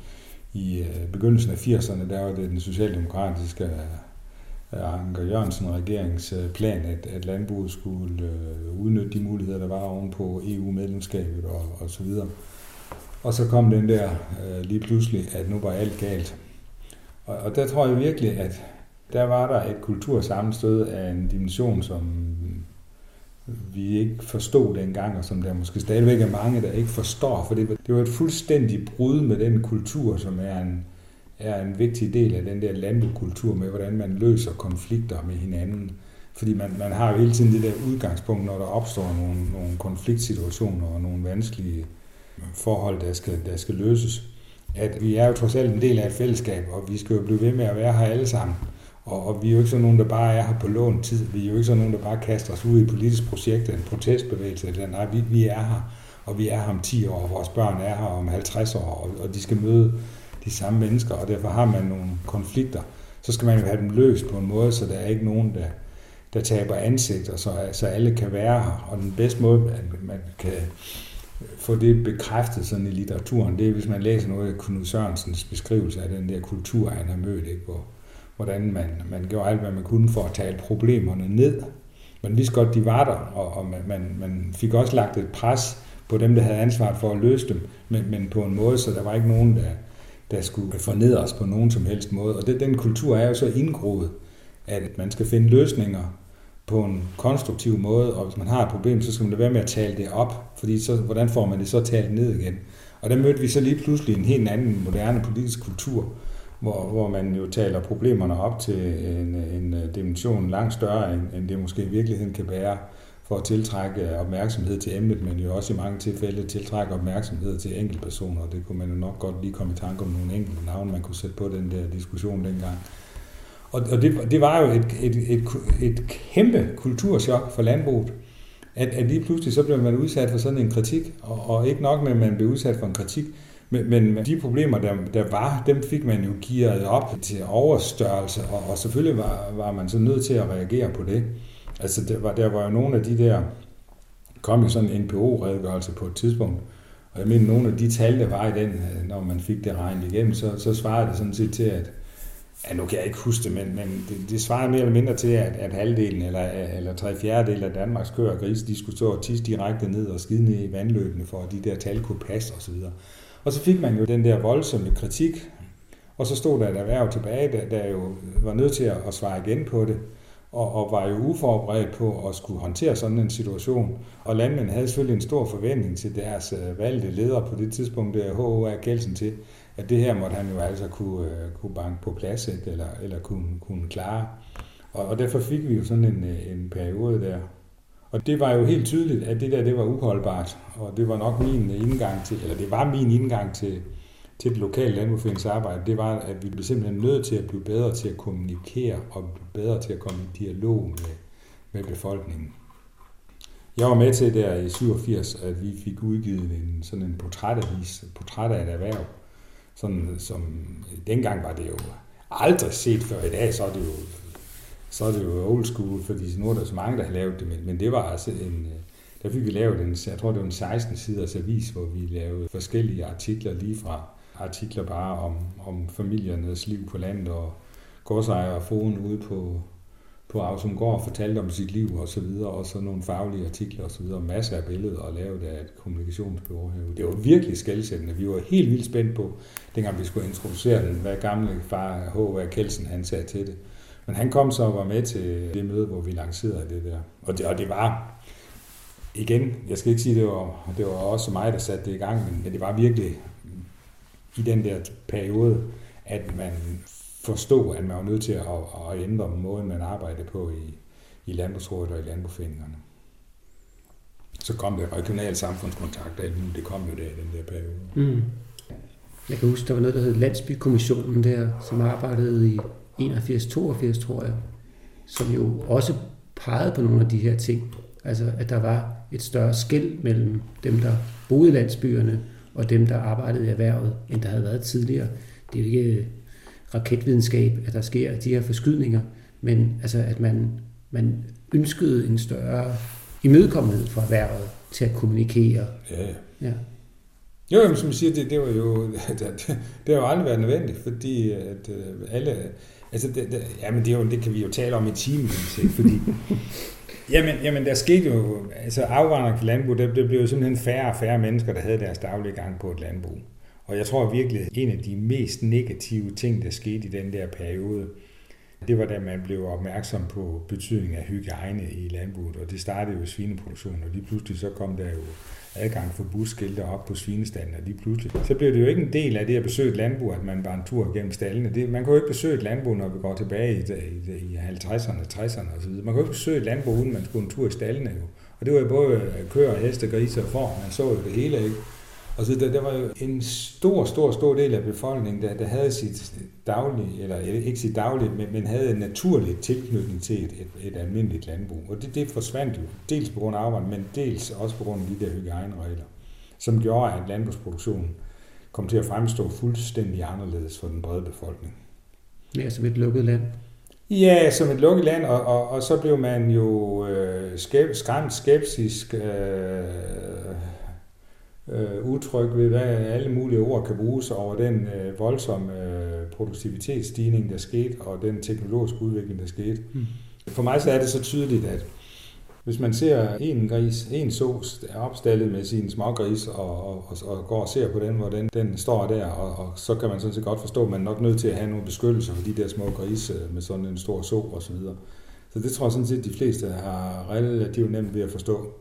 i øh, begyndelsen af 80'erne, der var det den socialdemokratiske Anker Jørgensen regerings plan, at, at landbruget skulle udnytte de muligheder, der var oven på EU-medlemskabet og, og så videre. Og så kom den der øh, lige pludselig, at nu var alt galt. Og, og der tror jeg virkelig, at der var der et kultursammenstød af en dimension, som vi ikke forstod dengang, og som der måske stadigvæk er mange, der ikke forstår, for det var, det var et fuldstændigt brud med den kultur, som er en, er en vigtig del af den der landbrugkultur med, hvordan man løser konflikter med hinanden. Fordi man, man har jo hele tiden det der udgangspunkt, når der opstår nogle, nogle konfliktsituationer og nogle vanskelige forhold, der skal, der skal løses. At vi er jo trods alt en del af et fællesskab, og vi skal jo blive ved med at være her alle sammen. Og, og vi er jo ikke sådan nogen, der bare er her på lån tid. Vi er jo ikke sådan nogen, der bare kaster os ud i et politisk projekt, en protestbevægelse. Eller, nej, vi, vi er her, og vi er her om 10 år, og vores børn er her om 50 år, og, og de skal møde de samme mennesker, og derfor har man nogle konflikter. Så skal man jo have dem løst på en måde, så der er ikke nogen, der, der taber ansigt, og så, så alle kan være her. Og den bedste måde, at man kan få det bekræftet sådan i litteraturen, det er, hvis man læser noget af Knud Sørensens beskrivelse af den der kultur, han har mødt, ikke? Hvor, hvordan man, man gjorde alt, hvad man kunne for at tale problemerne ned. Man vidste godt, de var der, og, og man, man, man fik også lagt et pres på dem, der havde ansvaret for at løse dem, men, men på en måde, så der var ikke nogen, der, der skulle fornedre os på nogen som helst måde. Og det, den kultur er jo så indgroet, at man skal finde løsninger på en konstruktiv måde, og hvis man har et problem, så skal man da være med at tale det op, fordi så, hvordan får man det så talt ned igen? Og der mødte vi så lige pludselig en helt anden moderne politisk kultur, hvor, hvor man jo taler problemerne op til en, en øh, dimension langt større, end, end det måske i virkeligheden kan bære, for at tiltrække opmærksomhed til emnet, men jo også i mange tilfælde tiltrække opmærksomhed til enkeltpersoner. Det kunne man jo nok godt lige komme i tanke om nogle enkelte navne, man kunne sætte på den der diskussion dengang. Og, og det, det var jo et, et, et, et kæmpe kulturschok for landbruget, at, at lige pludselig så blev man udsat for sådan en kritik, og, og ikke nok med, at man blev udsat for en kritik, men, men de problemer, der, der var, dem fik man jo gearet op til overstørrelse, og, og selvfølgelig var, var man så nødt til at reagere på det. Altså, der var, der var jo nogle af de der, kom jo sådan en NPO-redegørelse på et tidspunkt, og jeg mener, nogle af de tal, der var i den, når man fik det regnet igennem, så, så svarede det sådan set til, at ja, nu kan jeg ikke huske det, men, men det, det svarer mere eller mindre til, at, at halvdelen eller, eller tre fjerdedel af Danmarks køer og grise, de skulle stå og tisse direkte ned og skide ned i vandløbene, for at de der tal kunne passe osv. Og så fik man jo den der voldsomme kritik, og så stod der et erhverv tilbage, der, der jo var nødt til at svare igen på det, og, og var jo uforberedt på at skulle håndtere sådan en situation. Og landmænd havde selvfølgelig en stor forventning til deres øh, valgte ledere på det tidspunkt, øh, der H.O.A. Kelsen til, at det her måtte han jo altså kunne, øh, kunne banke på plads, ikke? Eller, eller kunne, kunne klare. Og, og derfor fik vi jo sådan en, øh, en periode der. Og det var jo helt tydeligt, at det der det var uholdbart, og det var nok min indgang til, eller det var min indgang til, til det lokale landbrugsforeningsarbejde, det var, at vi blev simpelthen nødt til at blive bedre til at kommunikere, og blive bedre til at komme i dialog med, med befolkningen. Jeg var med til der i 87, at vi fik udgivet en, sådan en portrætavis, portræt af et erhverv, sådan, som dengang var det jo aldrig set før. I dag så er det jo, så er det jo old school, fordi nu er der så mange, der har lavet det, men, men det var altså en, der fik vi lavet en, jeg tror det var en 16 siders avis, hvor vi lavede forskellige artikler lige fra artikler bare om, om familiernes liv på landet og godsejere og foden ude på, på Ausumgård fortalte om sit liv og så videre, og så nogle faglige artikler og så videre, masser af billeder og lavet af et kommunikationsbureau herude. Det var virkelig skældsættende. Vi var helt vildt spændt på, dengang vi skulle introducere den, hvad gamle far H.V. Kelsen han sagde til det. Men han kom så og var med til det møde, hvor vi lancerede det der. Og det, og det var, igen, jeg skal ikke sige, det var, det var også mig, der satte det i gang, men, men det var virkelig i den der periode, at man forstå, at man var nødt til at, at ændre måden, man arbejdede på i, i landbrugsrådet og i landbrugsforeningerne. Så kom det regional samfundskontakt, og det kom jo der i den der periode. Mm. Jeg kan huske, der var noget, der hed Landsbykommissionen der, som arbejdede i 81-82, tror jeg, som jo også pegede på nogle af de her ting. Altså, at der var et større skæld mellem dem, der boede i landsbyerne, og dem, der arbejdede i erhvervet, end der havde været tidligere. Det er jo ikke raketvidenskab, at der sker de her forskydninger, men altså, at man, man ønskede en større imødekommenhed for erhvervet til at kommunikere. Ja, ja. Jo, jamen, som jeg siger, det, det var jo, det, det har jo aldrig været nødvendigt, fordi at øh, alle, Altså, det, det, jamen, det, er jo, det kan vi jo tale om i timevis, ikke? Fordi, jamen, jamen, der skete jo, altså afvandring til landbrug, det, det blev jo simpelthen færre og færre mennesker, der havde deres daglige gang på et landbrug. Og jeg tror virkelig, en af de mest negative ting, der skete i den der periode, det var da man blev opmærksom på betydningen af hygiejne i landbruget, og det startede jo i svineproduktionen, og lige pludselig så kom der jo adgang for busskilte op på svinestanden, og lige pludselig. Så blev det jo ikke en del af det at besøge et landbrug, at man bare en tur gennem stallene. Det, man kan jo ikke besøge et landbrug, når vi går tilbage i, i, i 50'erne, 60'erne osv. Man kan jo ikke besøge et landbrug, uden man skulle en tur i stallene jo. Og det var jo både køer, heste, grise og får. Man så jo det hele, ikke? Og så der, der var jo en stor, stor, stor del af befolkningen, der, der havde sit daglige, eller ikke sit daglige, men, men havde en naturlig tilknytning til et, et, et almindeligt landbrug. Og det, det forsvandt jo, dels på grund af arbejde, men dels også på grund af de der hygiejneregler, som gjorde, at landbrugsproduktionen kom til at fremstå fuldstændig anderledes for den brede befolkning. Ja, som et lukket land. Ja, som et lukket land, og, og, og så blev man jo øh, skæb, skræmt, skeptisk, øh, øh, udtryk ved, hvad alle mulige ord kan bruges over den øh, voldsomme øh, produktivitetsstigning, der skete, og den teknologiske udvikling, der skete. Mm. For mig så er det så tydeligt, at hvis man ser en gris, en sås er opstallet med sin smågris, og, og, og, går og ser på den, hvor den, står der, og, og så kan man sådan set godt forstå, at man er nok nødt til at have nogle beskyttelser for de der små grise med sådan en stor så og så videre. Så det tror jeg sådan set, at de fleste har relativt nemt ved at forstå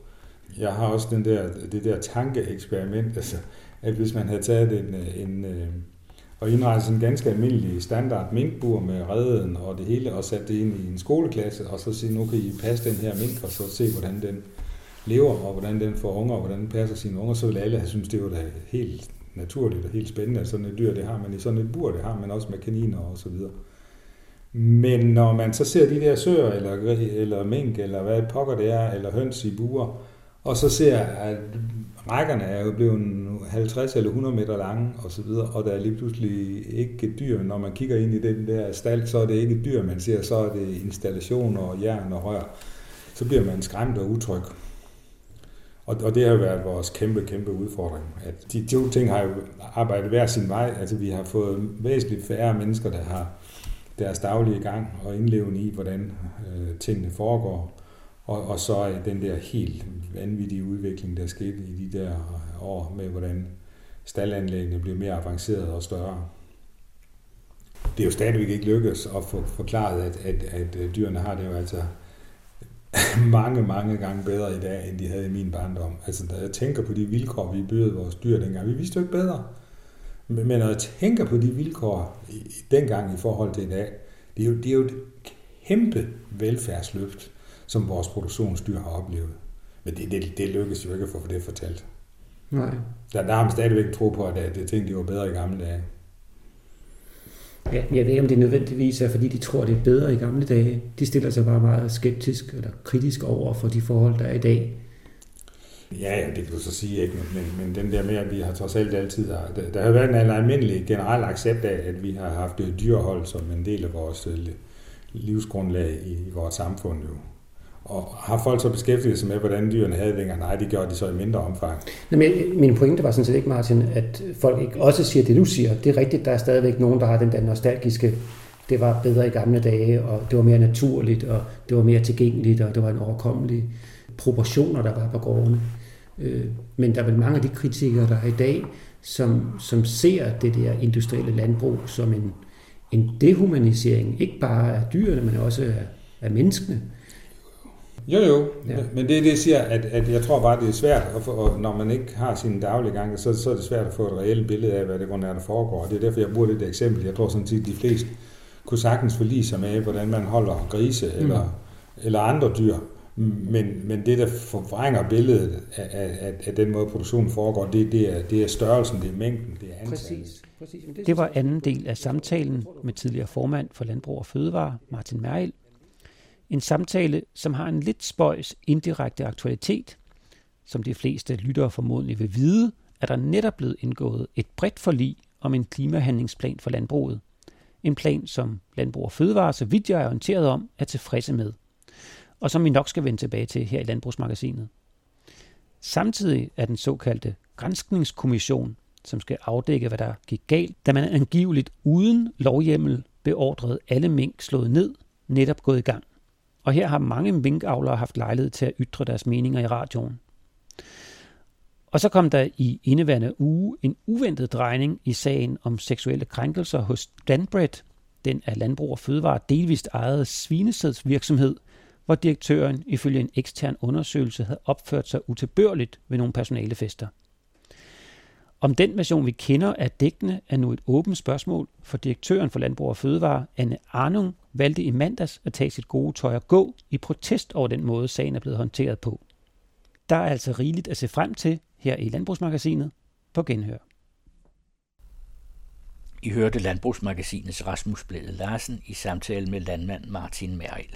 jeg har også den der, det der tankeeksperiment, altså, at hvis man havde taget en, øh, en øh, og indrettet en ganske almindelig standard minkbur med redden og det hele, og sat det ind i en skoleklasse, og så sige, nu kan I passe den her mink, og så se, hvordan den lever, og hvordan den får unger, og hvordan den passer sine unger, så vil alle have synes, det var da helt naturligt og helt spændende, sådan et dyr, det har man i sådan et bur, det har man også med kaniner og så videre. Men når man så ser de der søer, eller, eller mink, eller hvad pokker det er, eller høns i buer, og så ser jeg, at rækkerne er jo blevet 50 eller 100 meter lange og så videre, og der er lige pludselig ikke dyr. Når man kigger ind i den der stald, så er det ikke dyr, man ser, så er det installationer og jern og rør. Så bliver man skræmt og utryg. Og, og det har jo været vores kæmpe, kæmpe udfordring. At de to ting har jo arbejdet hver sin vej. Altså vi har fået væsentligt færre mennesker, der har deres daglige gang og indlevende i, hvordan øh, tingene foregår. Og, og så øh, den der helt vanvittige udvikling, der skete i de der øh, år med, hvordan staldanlæggene blev mere avanceret og større. Det er jo stadigvæk ikke lykkedes at få forklaret, at, at, at øh, dyrene har det jo altså mange, mange gange bedre i dag, end de havde i min barndom. Altså, da jeg tænker på de vilkår, vi bydede vores dyr dengang, vi vidste jo ikke bedre. Men når jeg tænker på de vilkår dengang i forhold til i dag, det er jo, det er jo et kæmpe velfærdsløft, som vores produktionsdyr har oplevet. Men det, det, det lykkedes jo ikke at få det fortalt. Nej. Der, der har man stadigvæk tro på, at det ting de var bedre i gamle dage. Ja, jeg ved ikke, om det nødvendigvis er, fordi de tror, det er bedre i gamle dage. De stiller sig bare meget skeptisk eller kritisk over for de forhold, der er i dag. Ja, ja, det kan du så sige, ikke? Men, men den der med, at vi har trods alt altid... Der, der har været en almindelig generel accept af, at vi har haft dyrehold som en del af vores øh, livsgrundlag i, i vores samfund jo. Og har folk så beskæftiget sig med, hvordan dyrene havde vinger? Nej, det gjorde de så i mindre omfang. Men øh, min pointe var sådan set ikke, Martin, at folk ikke også siger det, du siger. Det er rigtigt, der er stadigvæk nogen, der har den der nostalgiske, det var bedre i gamle dage, og det var mere naturligt, og det var mere tilgængeligt, og det var en overkommelig proportioner, der var på gårdene. Øh, men der er vel mange af de kritikere, der er i dag, som, som ser det der industrielle landbrug som en, en dehumanisering, ikke bare af dyrene, men også af, af menneskene. Jo, jo, ja. men det er det, jeg siger, at, at jeg tror bare, det er svært, at få, og når man ikke har sin daglige gang, så, så er det svært at få et reelt billede af, hvad det er, der foregår. Det er derfor, jeg bruger det der eksempel. Jeg tror sådan set, de fleste kunne sagtens forlige sig med, hvordan man holder grise mm. eller, eller andre dyr. Men, men det, der forvrænger billedet af, af, af den måde, produktionen foregår, det, det, er, det er størrelsen, det er mængden, det er antallet. Præcis. Præcis. Det var anden del af samtalen med tidligere formand for Landbrug og Fødevare, Martin Meril, en samtale, som har en lidt spøjs indirekte aktualitet. Som de fleste lyttere formodentlig vil vide, er der netop blevet indgået et bredt forlig om en klimahandlingsplan for landbruget. En plan, som Landbrug og Fødevare, så vidt jeg er orienteret om, er tilfredse med. Og som vi nok skal vende tilbage til her i Landbrugsmagasinet. Samtidig er den såkaldte Grænskningskommission, som skal afdække, hvad der gik galt, da man angiveligt uden lovhjemmel beordrede alle mink slået ned, netop gået i gang. Og her har mange minkavlere haft lejlighed til at ytre deres meninger i radioen. Og så kom der i indeværende uge en uventet drejning i sagen om seksuelle krænkelser hos Danbred, den af Landbrug og Fødevare delvist ejede svinesædsvirksomhed, hvor direktøren ifølge en ekstern undersøgelse havde opført sig utilbørligt ved nogle personalefester. Om den version, vi kender, af dækkende, er nu et åbent spørgsmål, for direktøren for Landbrug og Fødevare, Anne Arnung, valgte i mandags at tage sit gode tøj og gå i protest over den måde, sagen er blevet håndteret på. Der er altså rigeligt at se frem til her i Landbrugsmagasinet på Genhør. I hørte Landbrugsmagasinets Rasmus Blæde Larsen i samtale med landmand Martin Merrild.